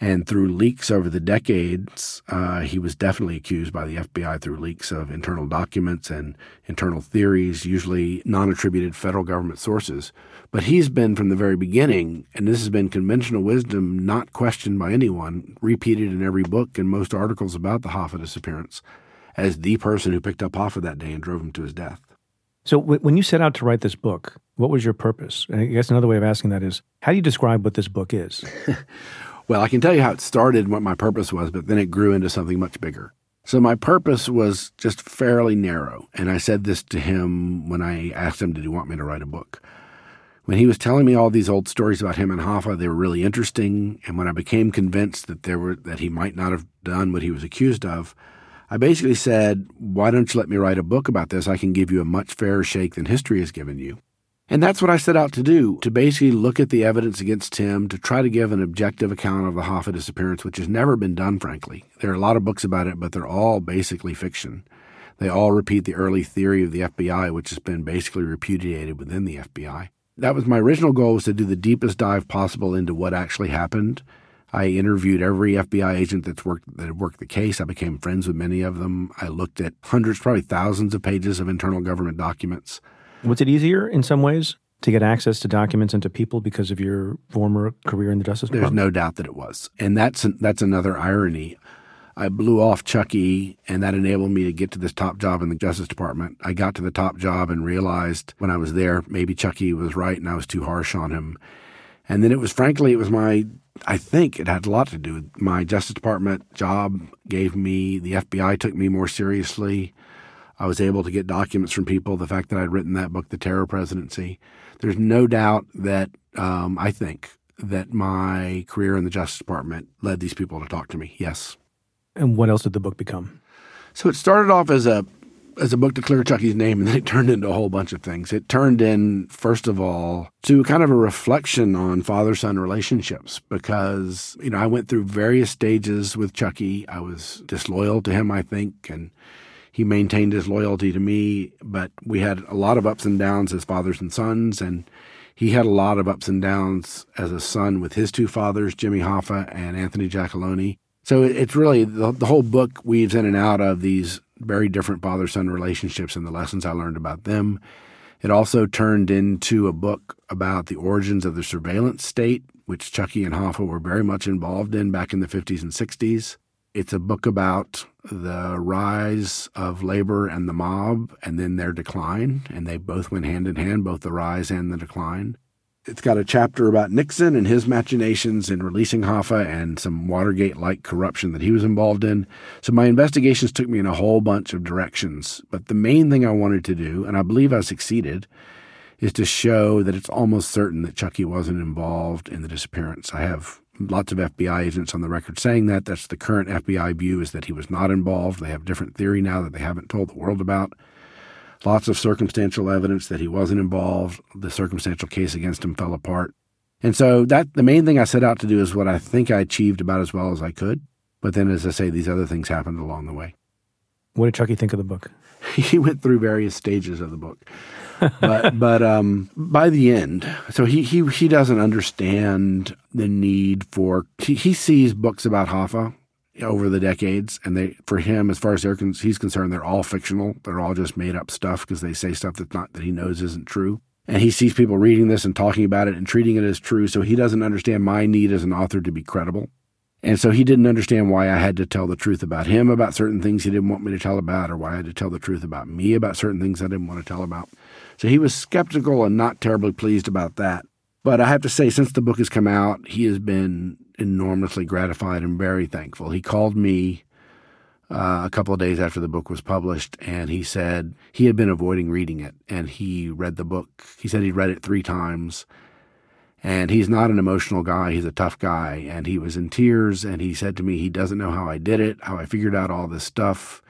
And through leaks over the decades, uh, he was definitely accused by the FBI through leaks of internal documents and internal theories, usually non attributed federal government sources. But he's been from the very beginning, and this has been conventional wisdom, not questioned by anyone, repeated in every book and most articles about the Hoffa disappearance, as the person who picked up Hoffa that day and drove him to his death.
So w- when you set out to write this book, what was your purpose? And I guess another way of asking that is, how do you describe what this book is?
well, I can tell you how it started and what my purpose was, but then it grew into something much bigger. So my purpose was just fairly narrow, and I said this to him when I asked him, "Did he want me to write a book?" When he was telling me all these old stories about him and Hoffa, they were really interesting. And when I became convinced that there were that he might not have done what he was accused of, I basically said, Why don't you let me write a book about this? I can give you a much fairer shake than history has given you. And that's what I set out to do to basically look at the evidence against him, to try to give an objective account of the Hoffa disappearance, which has never been done, frankly. There are a lot of books about it, but they're all basically fiction. They all repeat the early theory of the FBI, which has been basically repudiated within the FBI. That was my original goal was to do the deepest dive possible into what actually happened I interviewed every FBI agent that's worked that had worked the case. I became friends with many of them. I looked at hundreds, probably thousands of pages of internal government documents.
Was it easier in some ways to get access to documents and to people because of your former career in the Justice
Department?
There's
no doubt that it was, and that's that's another irony. I blew off Chucky, and that enabled me to get to this top job in the Justice Department. I got to the top job and realized when I was there, maybe Chucky was right and I was too harsh on him. And then it was, frankly, it was my I think it had a lot to do with my Justice Department job gave me, the FBI took me more seriously. I was able to get documents from people. The fact that I'd written that book, The Terror Presidency. There's no doubt that um, I think that my career in the Justice Department led these people to talk to me. Yes.
And what else did the book become?
So it started off as a as a book to clear Chucky's name, and then it turned into a whole bunch of things. It turned in, first of all, to kind of a reflection on father son relationships because, you know, I went through various stages with Chucky. I was disloyal to him, I think, and he maintained his loyalty to me, but we had a lot of ups and downs as fathers and sons, and he had a lot of ups and downs as a son with his two fathers, Jimmy Hoffa and Anthony Giacalone. So it's really the, the whole book weaves in and out of these very different father son relationships and the lessons I learned about them. It also turned into a book about the origins of the surveillance state, which Chucky and Hoffa were very much involved in back in the 50s and 60s. It's a book about the rise of labor and the mob and then their decline, and they both went hand in hand, both the rise and the decline. It's got a chapter about Nixon and his machinations in releasing Hoffa and some Watergate like corruption that he was involved in. So my investigations took me in a whole bunch of directions. But the main thing I wanted to do, and I believe I succeeded, is to show that it's almost certain that Chucky wasn't involved in the disappearance. I have lots of FBI agents on the record saying that. That's the current FBI view is that he was not involved. They have different theory now that they haven't told the world about lots of circumstantial evidence that he wasn't involved. The circumstantial case against him fell apart. And so that the main thing I set out to do is what I think I achieved about as well as I could. But then as I say, these other things happened along the way.
What did Chucky think of the book?
he went through various stages of the book. But but um, by the end, so he he he doesn't understand the need for he, he sees books about Hoffa over the decades, and they for him, as far as con- he's concerned, they're all fictional. They're all just made up stuff because they say stuff that's not that he knows isn't true. And he sees people reading this and talking about it and treating it as true. So he doesn't understand my need as an author to be credible. And so he didn't understand why I had to tell the truth about him about certain things he didn't want me to tell about, or why I had to tell the truth about me about certain things I didn't want to tell about. So he was skeptical and not terribly pleased about that. But I have to say, since the book has come out, he has been enormously gratified and very thankful. He called me uh, a couple of days after the book was published, and he said he had been avoiding reading it, and he read the book. He said he'd read it three times, and he's not an emotional guy. He's a tough guy, and he was in tears, and he said to me he doesn't know how I did it, how I figured out all this stuff.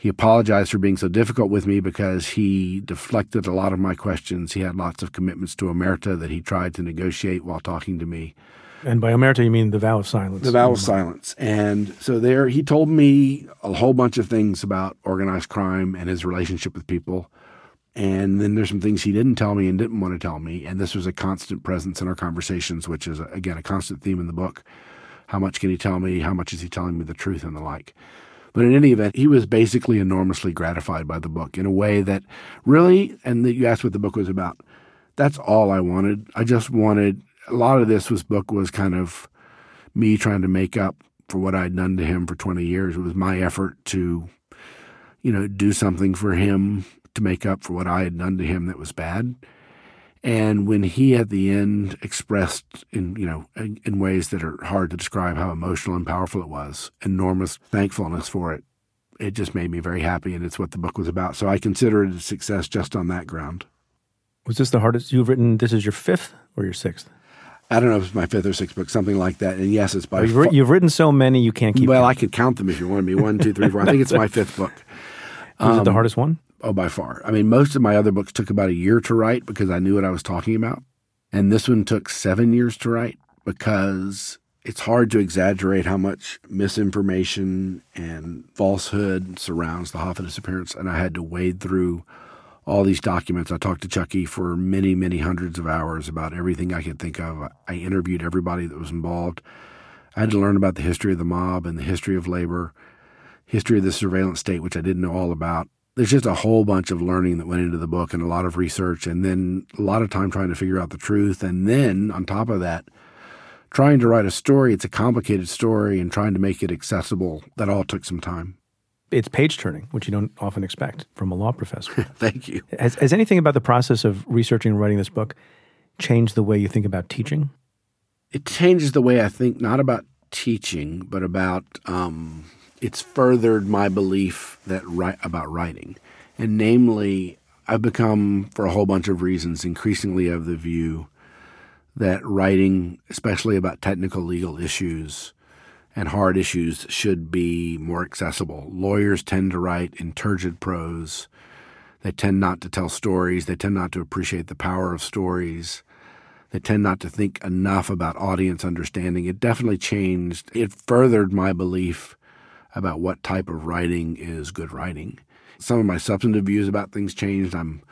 He apologized for being so difficult with me because he deflected a lot of my questions. He had lots of commitments to Omerta that he tried to negotiate while talking to me.
And by omerta, you mean the vow of silence.
The vow of silence. And so there, he told me a whole bunch of things about organized crime and his relationship with people. And then there's some things he didn't tell me and didn't want to tell me. And this was a constant presence in our conversations, which is, again, a constant theme in the book. How much can he tell me? How much is he telling me the truth and the like? But in any event, he was basically enormously gratified by the book in a way that really, and that you asked what the book was about. That's all I wanted. I just wanted a lot of this was book was kind of me trying to make up for what I'd done to him for 20 years. It was my effort to, you know, do something for him to make up for what I had done to him that was bad. And when he at the end expressed in you know in, in, ways that are hard to describe how emotional and powerful it was, enormous thankfulness for it, it just made me very happy, and it's what the book was about. So I consider it a success just on that ground.
Was this the hardest you've written? This is your fifth or your sixth?
I don't know if it's my fifth or sixth book, something like that. And yes, it's by.
You've, far- you've written so many, you can't keep.
Well,
count.
I could count them if you wanted me. One, two, three, four. I think it's my fifth book.
Was um, it the um, hardest one?
Oh, by far. I mean, most of my other books took about a year to write because I knew what I was talking about. And this one took seven years to write because it's hard to exaggerate how much misinformation and falsehood surrounds the Hoffa disappearance. And I had to wade through all these documents. I talked to Chucky for many, many hundreds of hours about everything I could think of. I interviewed everybody that was involved. I had to learn about the history of the mob and the history of labor, history of the surveillance state, which I didn't know all about there's just a whole bunch of learning that went into the book and a lot of research and then a lot of time trying to figure out the truth. And then on top of that trying to write a story it's a complicated story and trying to make it accessible that all took some time.
It's page turning which you don't often expect from a law professor.
Thank you.
Has, has anything about the process of researching and writing this book changed the way you think about teaching?
It changes the way i think not about teaching but about um, it's furthered my belief that about writing, and namely, I've become, for a whole bunch of reasons, increasingly of the view that writing, especially about technical legal issues and hard issues, should be more accessible. Lawyers tend to write in turgid prose. They tend not to tell stories. They tend not to appreciate the power of stories. They tend not to think enough about audience understanding. It definitely changed. It furthered my belief about what type of writing is good writing. Some of my substantive views about things changed. I'm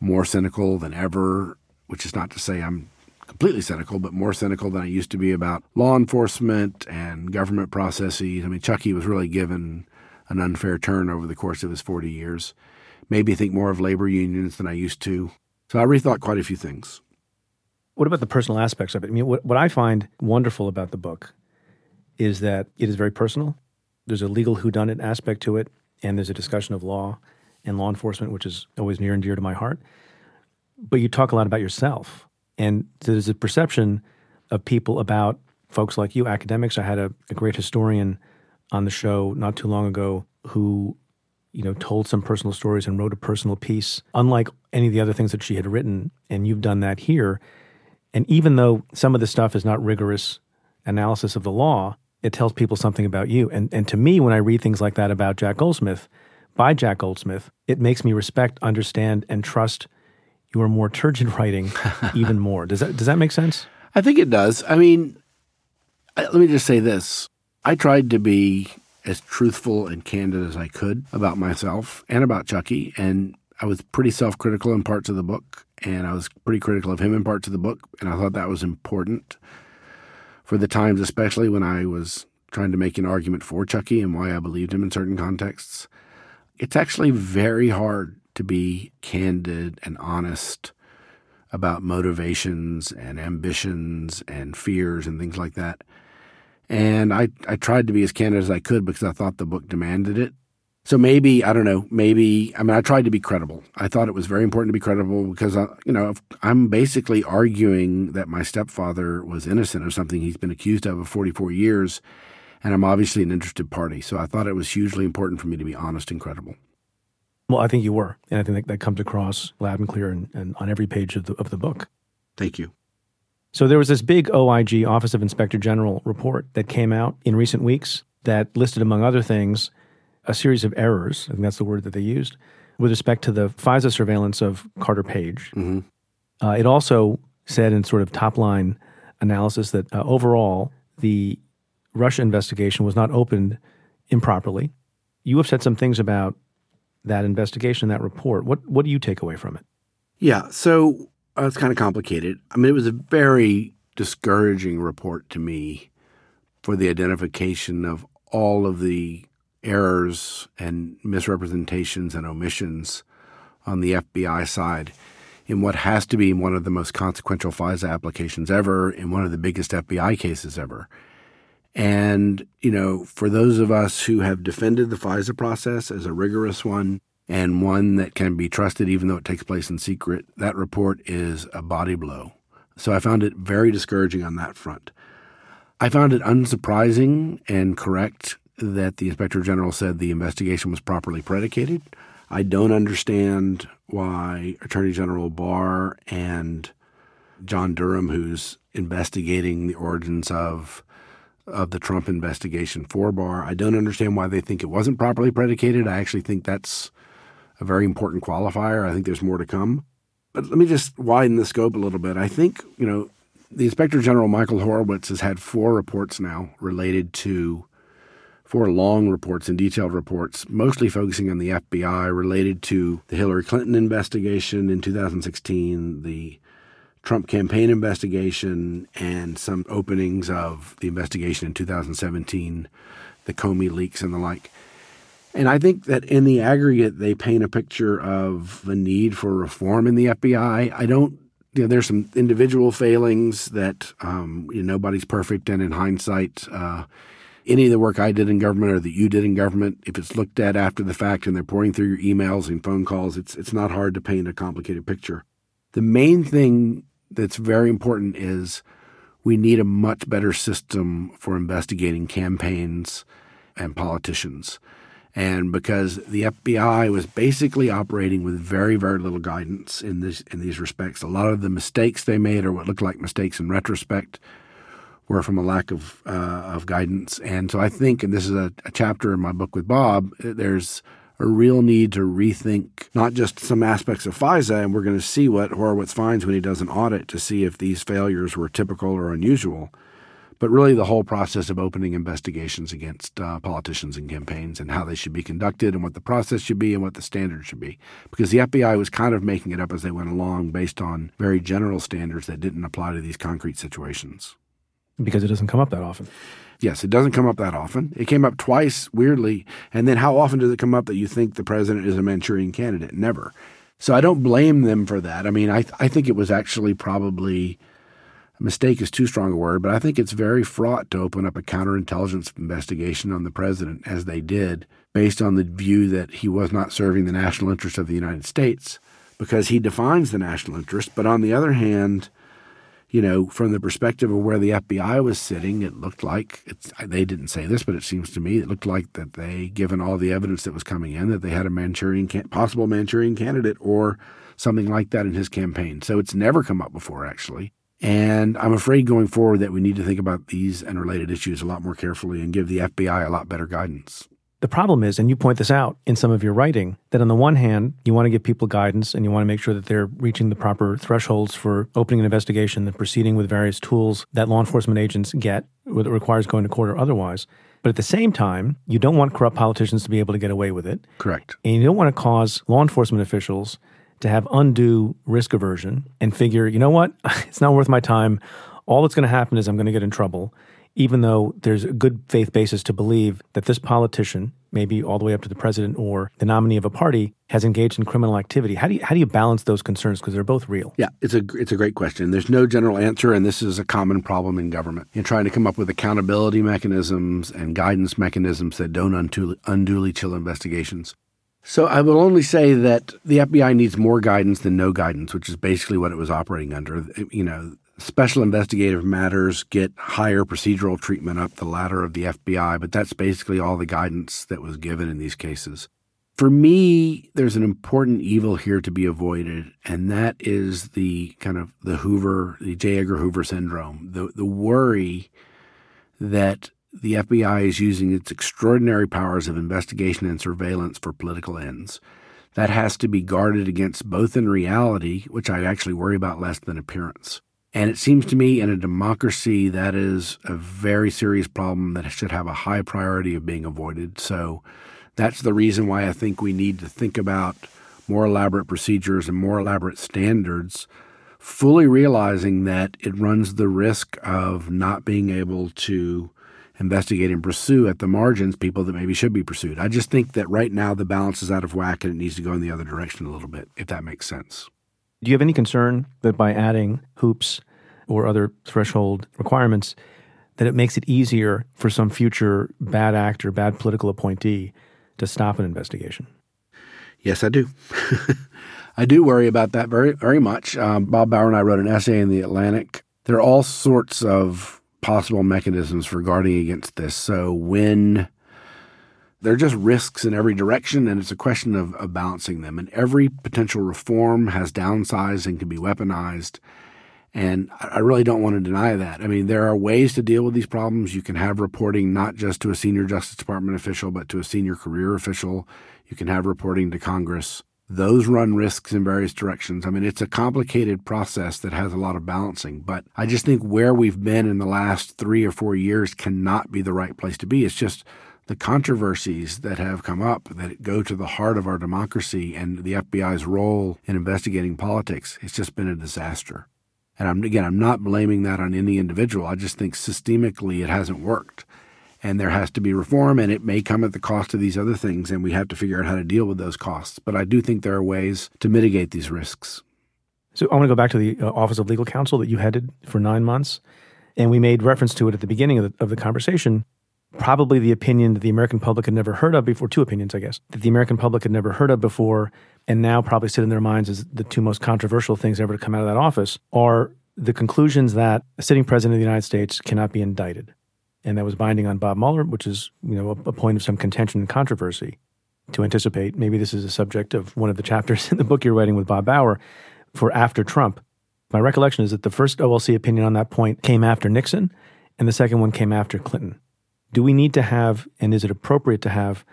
more cynical than ever, which is not to say I'm completely cynical, but more cynical than I used to be about law enforcement and government processes. I mean, Chucky was really given an unfair turn over the course of his 40 years. Maybe think more of labor unions than I used to. So I rethought quite a few things.
What about the personal aspects of it? I mean, what, what I find wonderful about the book is that it is very personal there's a legal whodunit aspect to it, and there's a discussion of law and law enforcement, which is always near and dear to my heart. But you talk a lot about yourself, and there's a perception of people about folks like you, academics. I had a, a great historian on the show not too long ago who you know told some personal stories and wrote a personal piece unlike any of the other things that she had written and you've done that here and even though some of the stuff is not rigorous analysis of the law it tells people something about you. And and to me, when I read things like that about Jack Goldsmith, by Jack Goldsmith, it makes me respect, understand, and trust your more turgid writing even more. Does that does that make sense?
I think it does. I mean, let me just say this: I tried to be as truthful and candid as I could about myself and about Chucky, and I was pretty self-critical in parts of the book, and I was pretty critical of him in parts of the book, and I thought that was important for the times, especially when I was trying to make an argument for Chucky and why I believed him in certain contexts. It's actually very hard to be candid and honest about motivations and ambitions and fears and things like that. And I, I tried to be as candid as I could because I thought the book demanded it. So maybe I don't know. Maybe I mean I tried to be credible. I thought it was very important to be credible because I, uh, you know I'm basically arguing that my stepfather was innocent of something he's been accused of for 44 years, and I'm obviously an interested party. So I thought it was hugely important for me to be honest and credible.
Well, I think you were, and I think that, that comes across loud and clear and, and on every page of the of the book.
Thank you.
So there was this big OIG Office of Inspector General report that came out in recent weeks that listed, among other things a series of errors, I think that's the word that they used, with respect to the FISA surveillance of Carter Page. Mm-hmm. Uh, it also said in sort of top line analysis that uh, overall the Russia investigation was not opened improperly. You have said some things about that investigation, that report. What what do you take away from it?
Yeah, so uh, it's kind of complicated. I mean, it was a very discouraging report to me for the identification of all of the errors and misrepresentations and omissions on the FBI side in what has to be one of the most consequential FISA applications ever, in one of the biggest FBI cases ever. And, you know, for those of us who have defended the FISA process as a rigorous one, and one that can be trusted even though it takes place in secret, that report is a body blow. So I found it very discouraging on that front. I found it unsurprising and correct that the Inspector General said the investigation was properly predicated. I don't understand why Attorney General Barr and John Durham, who's investigating the origins of of the Trump investigation for Barr, I don't understand why they think it wasn't properly predicated. I actually think that's a very important qualifier. I think there's more to come. But let me just widen the scope a little bit. I think, you know, the Inspector General Michael Horowitz has had four reports now related to four long reports and detailed reports, mostly focusing on the FBI related to the Hillary Clinton investigation in 2016, the Trump campaign investigation, and some openings of the investigation in 2017, the Comey leaks and the like. And I think that in the aggregate, they paint a picture of the need for reform in the FBI. I don't, you know, there's some individual failings that um, you know, nobody's perfect. And in hindsight, uh, any of the work I did in government or that you did in government, if it's looked at after the fact and they're pouring through your emails and phone calls, it's it's not hard to paint a complicated picture. The main thing that's very important is we need a much better system for investigating campaigns and politicians and because the FBI was basically operating with very, very little guidance in this in these respects. A lot of the mistakes they made, or what looked like mistakes in retrospect, were from a lack of uh, of guidance. And so I think, and this is a, a chapter in my book with Bob, there's a real need to rethink not just some aspects of FISA, and we're going to see what Horowitz finds when he does an audit to see if these failures were typical or unusual but really the whole process of opening investigations against uh, politicians and campaigns and how they should be conducted and what the process should be and what the standards should be. Because the FBI was kind of making it up as they went along based on very general standards that didn't apply to these concrete situations.
Because it doesn't come up that often.
Yes, it doesn't come up that often. It came up twice, weirdly. And then how often does it come up that you think the president is a Manchurian candidate? Never. So I don't blame them for that. I mean, I, I think it was actually probably mistake is too strong a word, but I think it's very fraught to open up a counterintelligence investigation on the president, as they did, based on the view that he was not serving the national interest of the United States, because he defines the national interest. But on the other hand, you know, from the perspective of where the FBI was sitting, it looked like they didn't say this, but it seems to me it looked like that they, given all the evidence that was coming in, that they had a Manchurian possible Manchurian candidate or something like that in his campaign. So it's never come up before, actually. And I'm afraid going forward that we need to think about these and related issues a lot more carefully and give the FBI a lot better guidance.
The problem is, and you point this out in some of your writing, that on the one hand, you want to give people guidance and you want to make sure that they're reaching the proper thresholds for opening an investigation and proceeding with various tools that law enforcement agents get, whether it requires going to court or otherwise. But at the same time, you don't want corrupt politicians to be able to get away with it.
Correct.
And you don't want to cause law enforcement officials to have undue risk aversion and figure, you know what, it's not worth my time. All that's going to happen is I'm going to get in trouble, even though there's a good faith basis to believe that this politician, maybe all the way up to the president or the nominee of a party, has engaged in criminal activity. How do you, how do you balance those concerns? Because they're both real.
Yeah, it's a, it's a great question. There's no general answer, and this is a common problem in government. In trying to come up with accountability mechanisms and guidance mechanisms that don't unduly, unduly chill investigations. So I will only say that the FBI needs more guidance than no guidance, which is basically what it was operating under. You know, special investigative matters get higher procedural treatment up the ladder of the FBI, but that's basically all the guidance that was given in these cases. For me, there's an important evil here to be avoided, and that is the kind of the Hoover, the J. Edgar Hoover syndrome, the the worry that the FBI is using its extraordinary powers of investigation and surveillance for political ends. That has to be guarded against both in reality, which I actually worry about less than appearance. And it seems to me in a democracy that is a very serious problem that should have a high priority of being avoided. So that's the reason why I think we need to think about more elaborate procedures and more elaborate standards, fully realizing that it runs the risk of not being able to investigate and pursue at the margins people that maybe should be pursued. I just think that right now the balance is out of whack and it needs to go in the other direction a little bit, if that makes sense.
Do you have any concern that by adding hoops or other threshold requirements, that it makes it easier for some future bad actor, bad political appointee to stop an investigation?
Yes, I do. I do worry about that very, very much. Um, Bob Bauer and I wrote an essay in the Atlantic. There are all sorts of possible mechanisms for guarding against this. So when there are just risks in every direction, and it's a question of, of balancing them. And every potential reform has downsides and can be weaponized. And I really don't want to deny that. I mean, there are ways to deal with these problems. You can have reporting not just to a senior Justice Department official, but to a senior career official. You can have reporting to Congress. Those run risks in various directions. I mean, it's a complicated process that has a lot of balancing, but I just think where we've been in the last three or four years cannot be the right place to be. It's just the controversies that have come up that go to the heart of our democracy and the FBI's role in investigating politics. It's just been a disaster. And I'm, again, I'm not blaming that on any individual. I just think systemically it hasn't worked. And there has to be reform, and it may come at the cost of these other things, and we have to figure out how to deal with those costs. But I do think there are ways to mitigate these risks.
So I want to go back to the uh, Office of Legal Counsel that you headed for nine months. And we made reference to it at the beginning of the, of the conversation. Probably the opinion that the American public had never heard of before, two opinions, I guess, that the American public had never heard of before, and now probably sit in their minds as the two most controversial things ever to come out of that office are the conclusions that a sitting president of the United States cannot be indicted. And that was binding on Bob Mueller, which is, you know, a, a point of some contention and controversy. To anticipate, maybe this is a subject of one of the chapters in the book you're writing with Bob Bauer for after Trump. My recollection is that the first OLC opinion on that point came after Nixon, and the second one came after Clinton. Do we need to have, and is it appropriate to have,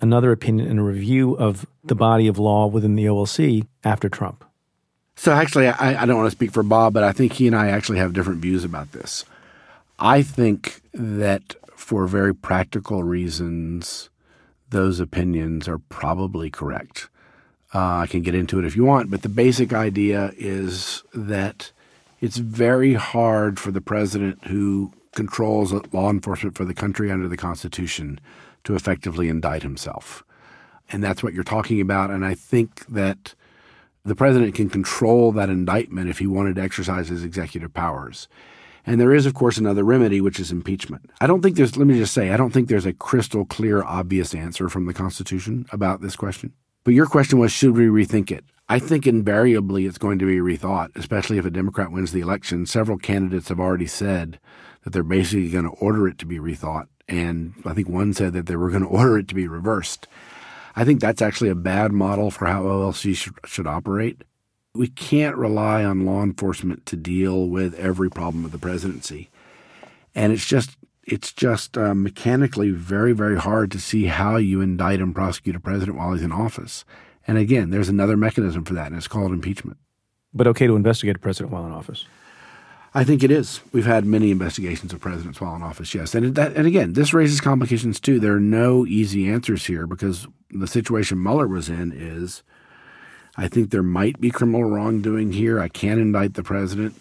another opinion and a review of the body of law within the OLC after Trump?
So, actually, I, I don't want to speak for Bob, but I think he and I actually have different views about this. I think that for very practical reasons, those opinions are probably correct. Uh, I can get into it if you want, but the basic idea is that it's very hard for the president who controls law enforcement for the country under the Constitution to effectively indict himself. And that's what you're talking about. And I think that the president can control that indictment if he wanted to exercise his executive powers. And there is, of course, another remedy, which is impeachment. I don't think there's, let me just say, I don't think there's a crystal clear, obvious answer from the Constitution about this question. But your question was, should we rethink it? I think invariably it's going to be rethought, especially if a Democrat wins the election. Several candidates have already said that they're basically going to order it to be rethought. And I think one said that they were going to order it to be reversed. I think that's actually a bad model for how OLC should, should operate. We can't rely on law enforcement to deal with every problem of the presidency. And it's just it's just uh, mechanically very, very hard to see how you indict and prosecute a president while he's in office. And again, there's another mechanism for that, and it's called impeachment.
But okay to investigate a president while in office.
I think it is. We've had many investigations of presidents while in office, yes. And that, and again, this raises complications too. There are no easy answers here because the situation Mueller was in is I think there might be criminal wrongdoing here. I can't indict the president.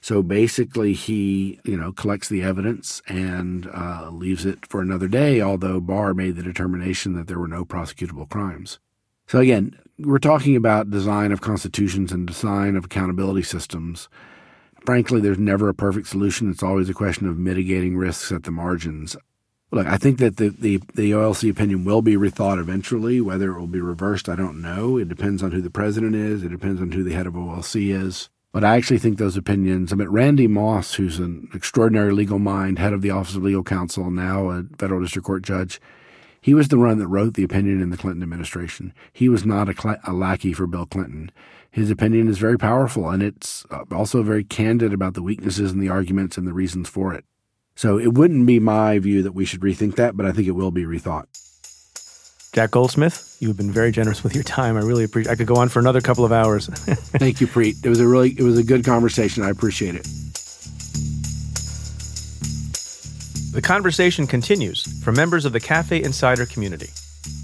So basically, he you know collects the evidence and uh, leaves it for another day. Although Barr made the determination that there were no prosecutable crimes. So again, we're talking about design of constitutions and design of accountability systems frankly, there's never a perfect solution. It's always a question of mitigating risks at the margins. Look, I think that the, the, the OLC opinion will be rethought eventually. Whether it will be reversed, I don't know. It depends on who the president is. It depends on who the head of OLC is. But I actually think those opinions, I mean, Randy Moss, who's an extraordinary legal mind, head of the Office of Legal Counsel, now a federal district court judge, he was the one that wrote the opinion in the Clinton administration. He was not a, a lackey for Bill Clinton his opinion is very powerful and it's uh, also very candid about the weaknesses and the arguments and the reasons for it. So it wouldn't be my view that we should rethink that, but I think it will be rethought.
Jack Goldsmith, you've been very generous with your time. I really appreciate. I could go on for another couple of hours.
Thank you, Preet. It was a really, it was a good conversation. I appreciate it.
The conversation continues for members of the Cafe Insider community.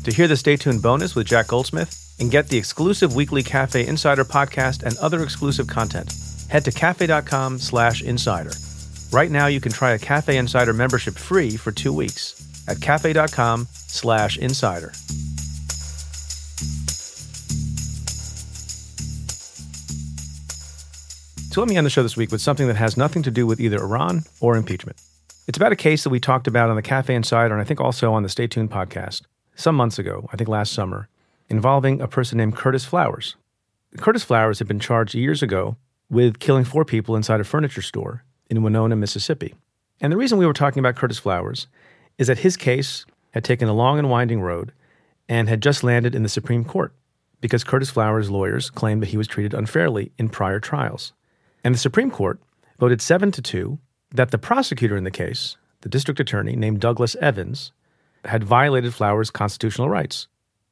To hear the Stay Tuned bonus with Jack Goldsmith, and get the exclusive weekly Cafe Insider podcast and other exclusive content. Head to cafe.com slash insider. Right now, you can try a Cafe Insider membership free for two weeks at cafe.com slash insider. So let me end the show this week with something that has nothing to do with either Iran or impeachment. It's about a case that we talked about on the Cafe Insider and I think also on the Stay Tuned podcast some months ago, I think last summer, involving a person named Curtis Flowers. Curtis Flowers had been charged years ago with killing four people inside a furniture store in Winona, Mississippi. And the reason we were talking about Curtis Flowers is that his case had taken a long and winding road and had just landed in the Supreme Court because Curtis Flowers' lawyers claimed that he was treated unfairly in prior trials. And the Supreme Court voted 7 to 2 that the prosecutor in the case, the district attorney named Douglas Evans, had violated Flowers' constitutional rights.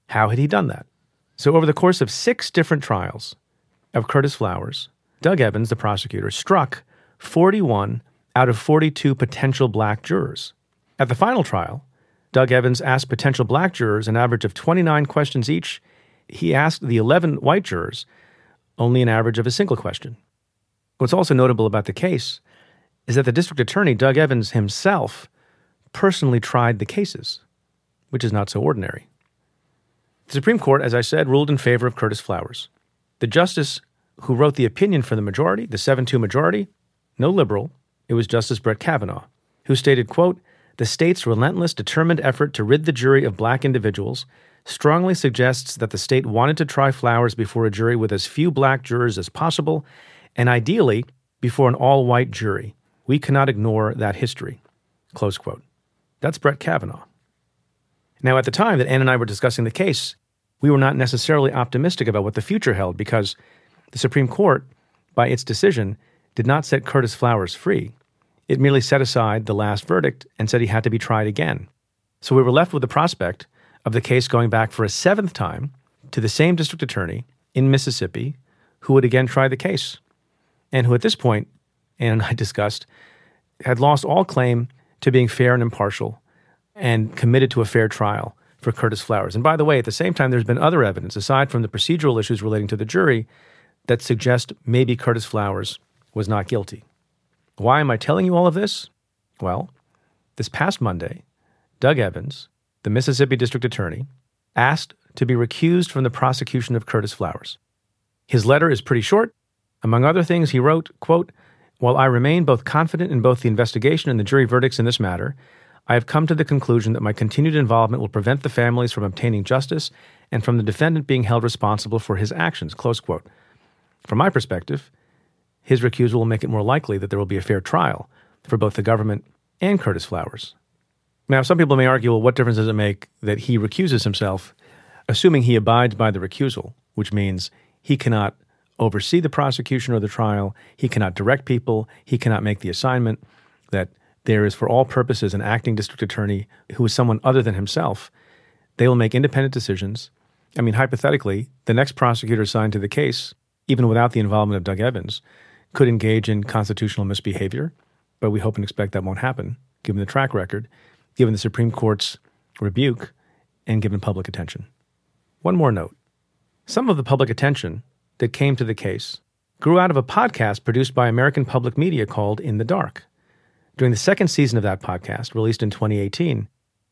How had he done that? So, over the course of six different trials of Curtis Flowers, Doug Evans, the prosecutor, struck 41 out of 42 potential black jurors. At the final trial, Doug Evans asked potential black jurors an average of 29 questions each. He asked the 11 white jurors only an average of a single question. What's also notable about the case is that the district attorney, Doug Evans himself, personally tried the cases, which is not so ordinary. The Supreme Court, as I said, ruled in favor of Curtis Flowers. The justice who wrote the opinion for the majority, the 7 2 majority, no liberal, it was Justice Brett Kavanaugh, who stated, quote, the state's relentless, determined effort to rid the jury of black individuals strongly suggests that the state wanted to try Flowers before a jury with as few black jurors as possible, and ideally before an all white jury. We cannot ignore that history. Close quote. That's Brett Kavanaugh. Now, at the time that Ann and I were discussing the case, we were not necessarily optimistic about what the future held because the Supreme Court, by its decision, did not set Curtis Flowers free. It merely set aside the last verdict and said he had to be tried again. So we were left with the prospect of the case going back for a seventh time to the same district attorney in Mississippi who would again try the case, and who at this point, Ann and I discussed, had lost all claim to being fair and impartial and committed to a fair trial for Curtis Flowers. And by the way, at the same time, there's been other evidence, aside from the procedural issues relating to the jury, that suggest maybe Curtis Flowers was not guilty. Why am I telling you all of this? Well, this past Monday, Doug Evans, the Mississippi District Attorney, asked to be recused from the prosecution of Curtis Flowers. His letter is pretty short. Among other things, he wrote, quote, While I remain both confident in both the investigation and the jury verdicts in this matter, I have come to the conclusion that my continued involvement will prevent the families from obtaining justice and from the defendant being held responsible for his actions. Close quote. From my perspective, his recusal will make it more likely that there will be a fair trial for both the government and Curtis Flowers. Now, some people may argue, well, what difference does it make that he recuses himself, assuming he abides by the recusal, which means he cannot oversee the prosecution or the trial, he cannot direct people, he cannot make the assignment, that there is, for all purposes, an acting district attorney who is someone other than himself. They will make independent decisions. I mean, hypothetically, the next prosecutor assigned to the case, even without the involvement of Doug Evans, could engage in constitutional misbehavior, but we hope and expect that won't happen, given the track record, given the Supreme Court's rebuke, and given public attention. One more note some of the public attention that came to the case grew out of a podcast produced by American Public Media called In the Dark. During the second season of that podcast, released in 2018,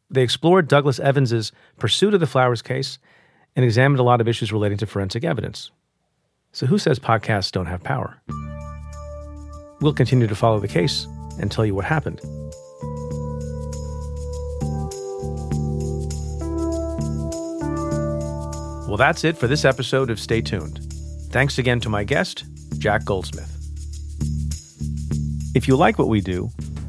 they explored Douglas Evans's pursuit of the Flowers case and examined a lot of issues relating to forensic evidence. So, who says podcasts don't have power? We'll continue to follow the case and tell you what happened. Well, that's it for this episode of Stay Tuned. Thanks again to my guest, Jack Goldsmith. If you like what we do,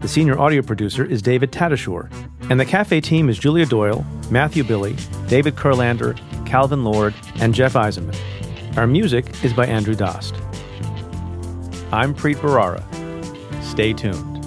The senior audio producer is David Tatasciore. And the cafe team is Julia Doyle, Matthew Billy, David Kurlander, Calvin Lord, and Jeff Eisenman. Our music is by Andrew Dost. I'm Preet Bharara. Stay tuned.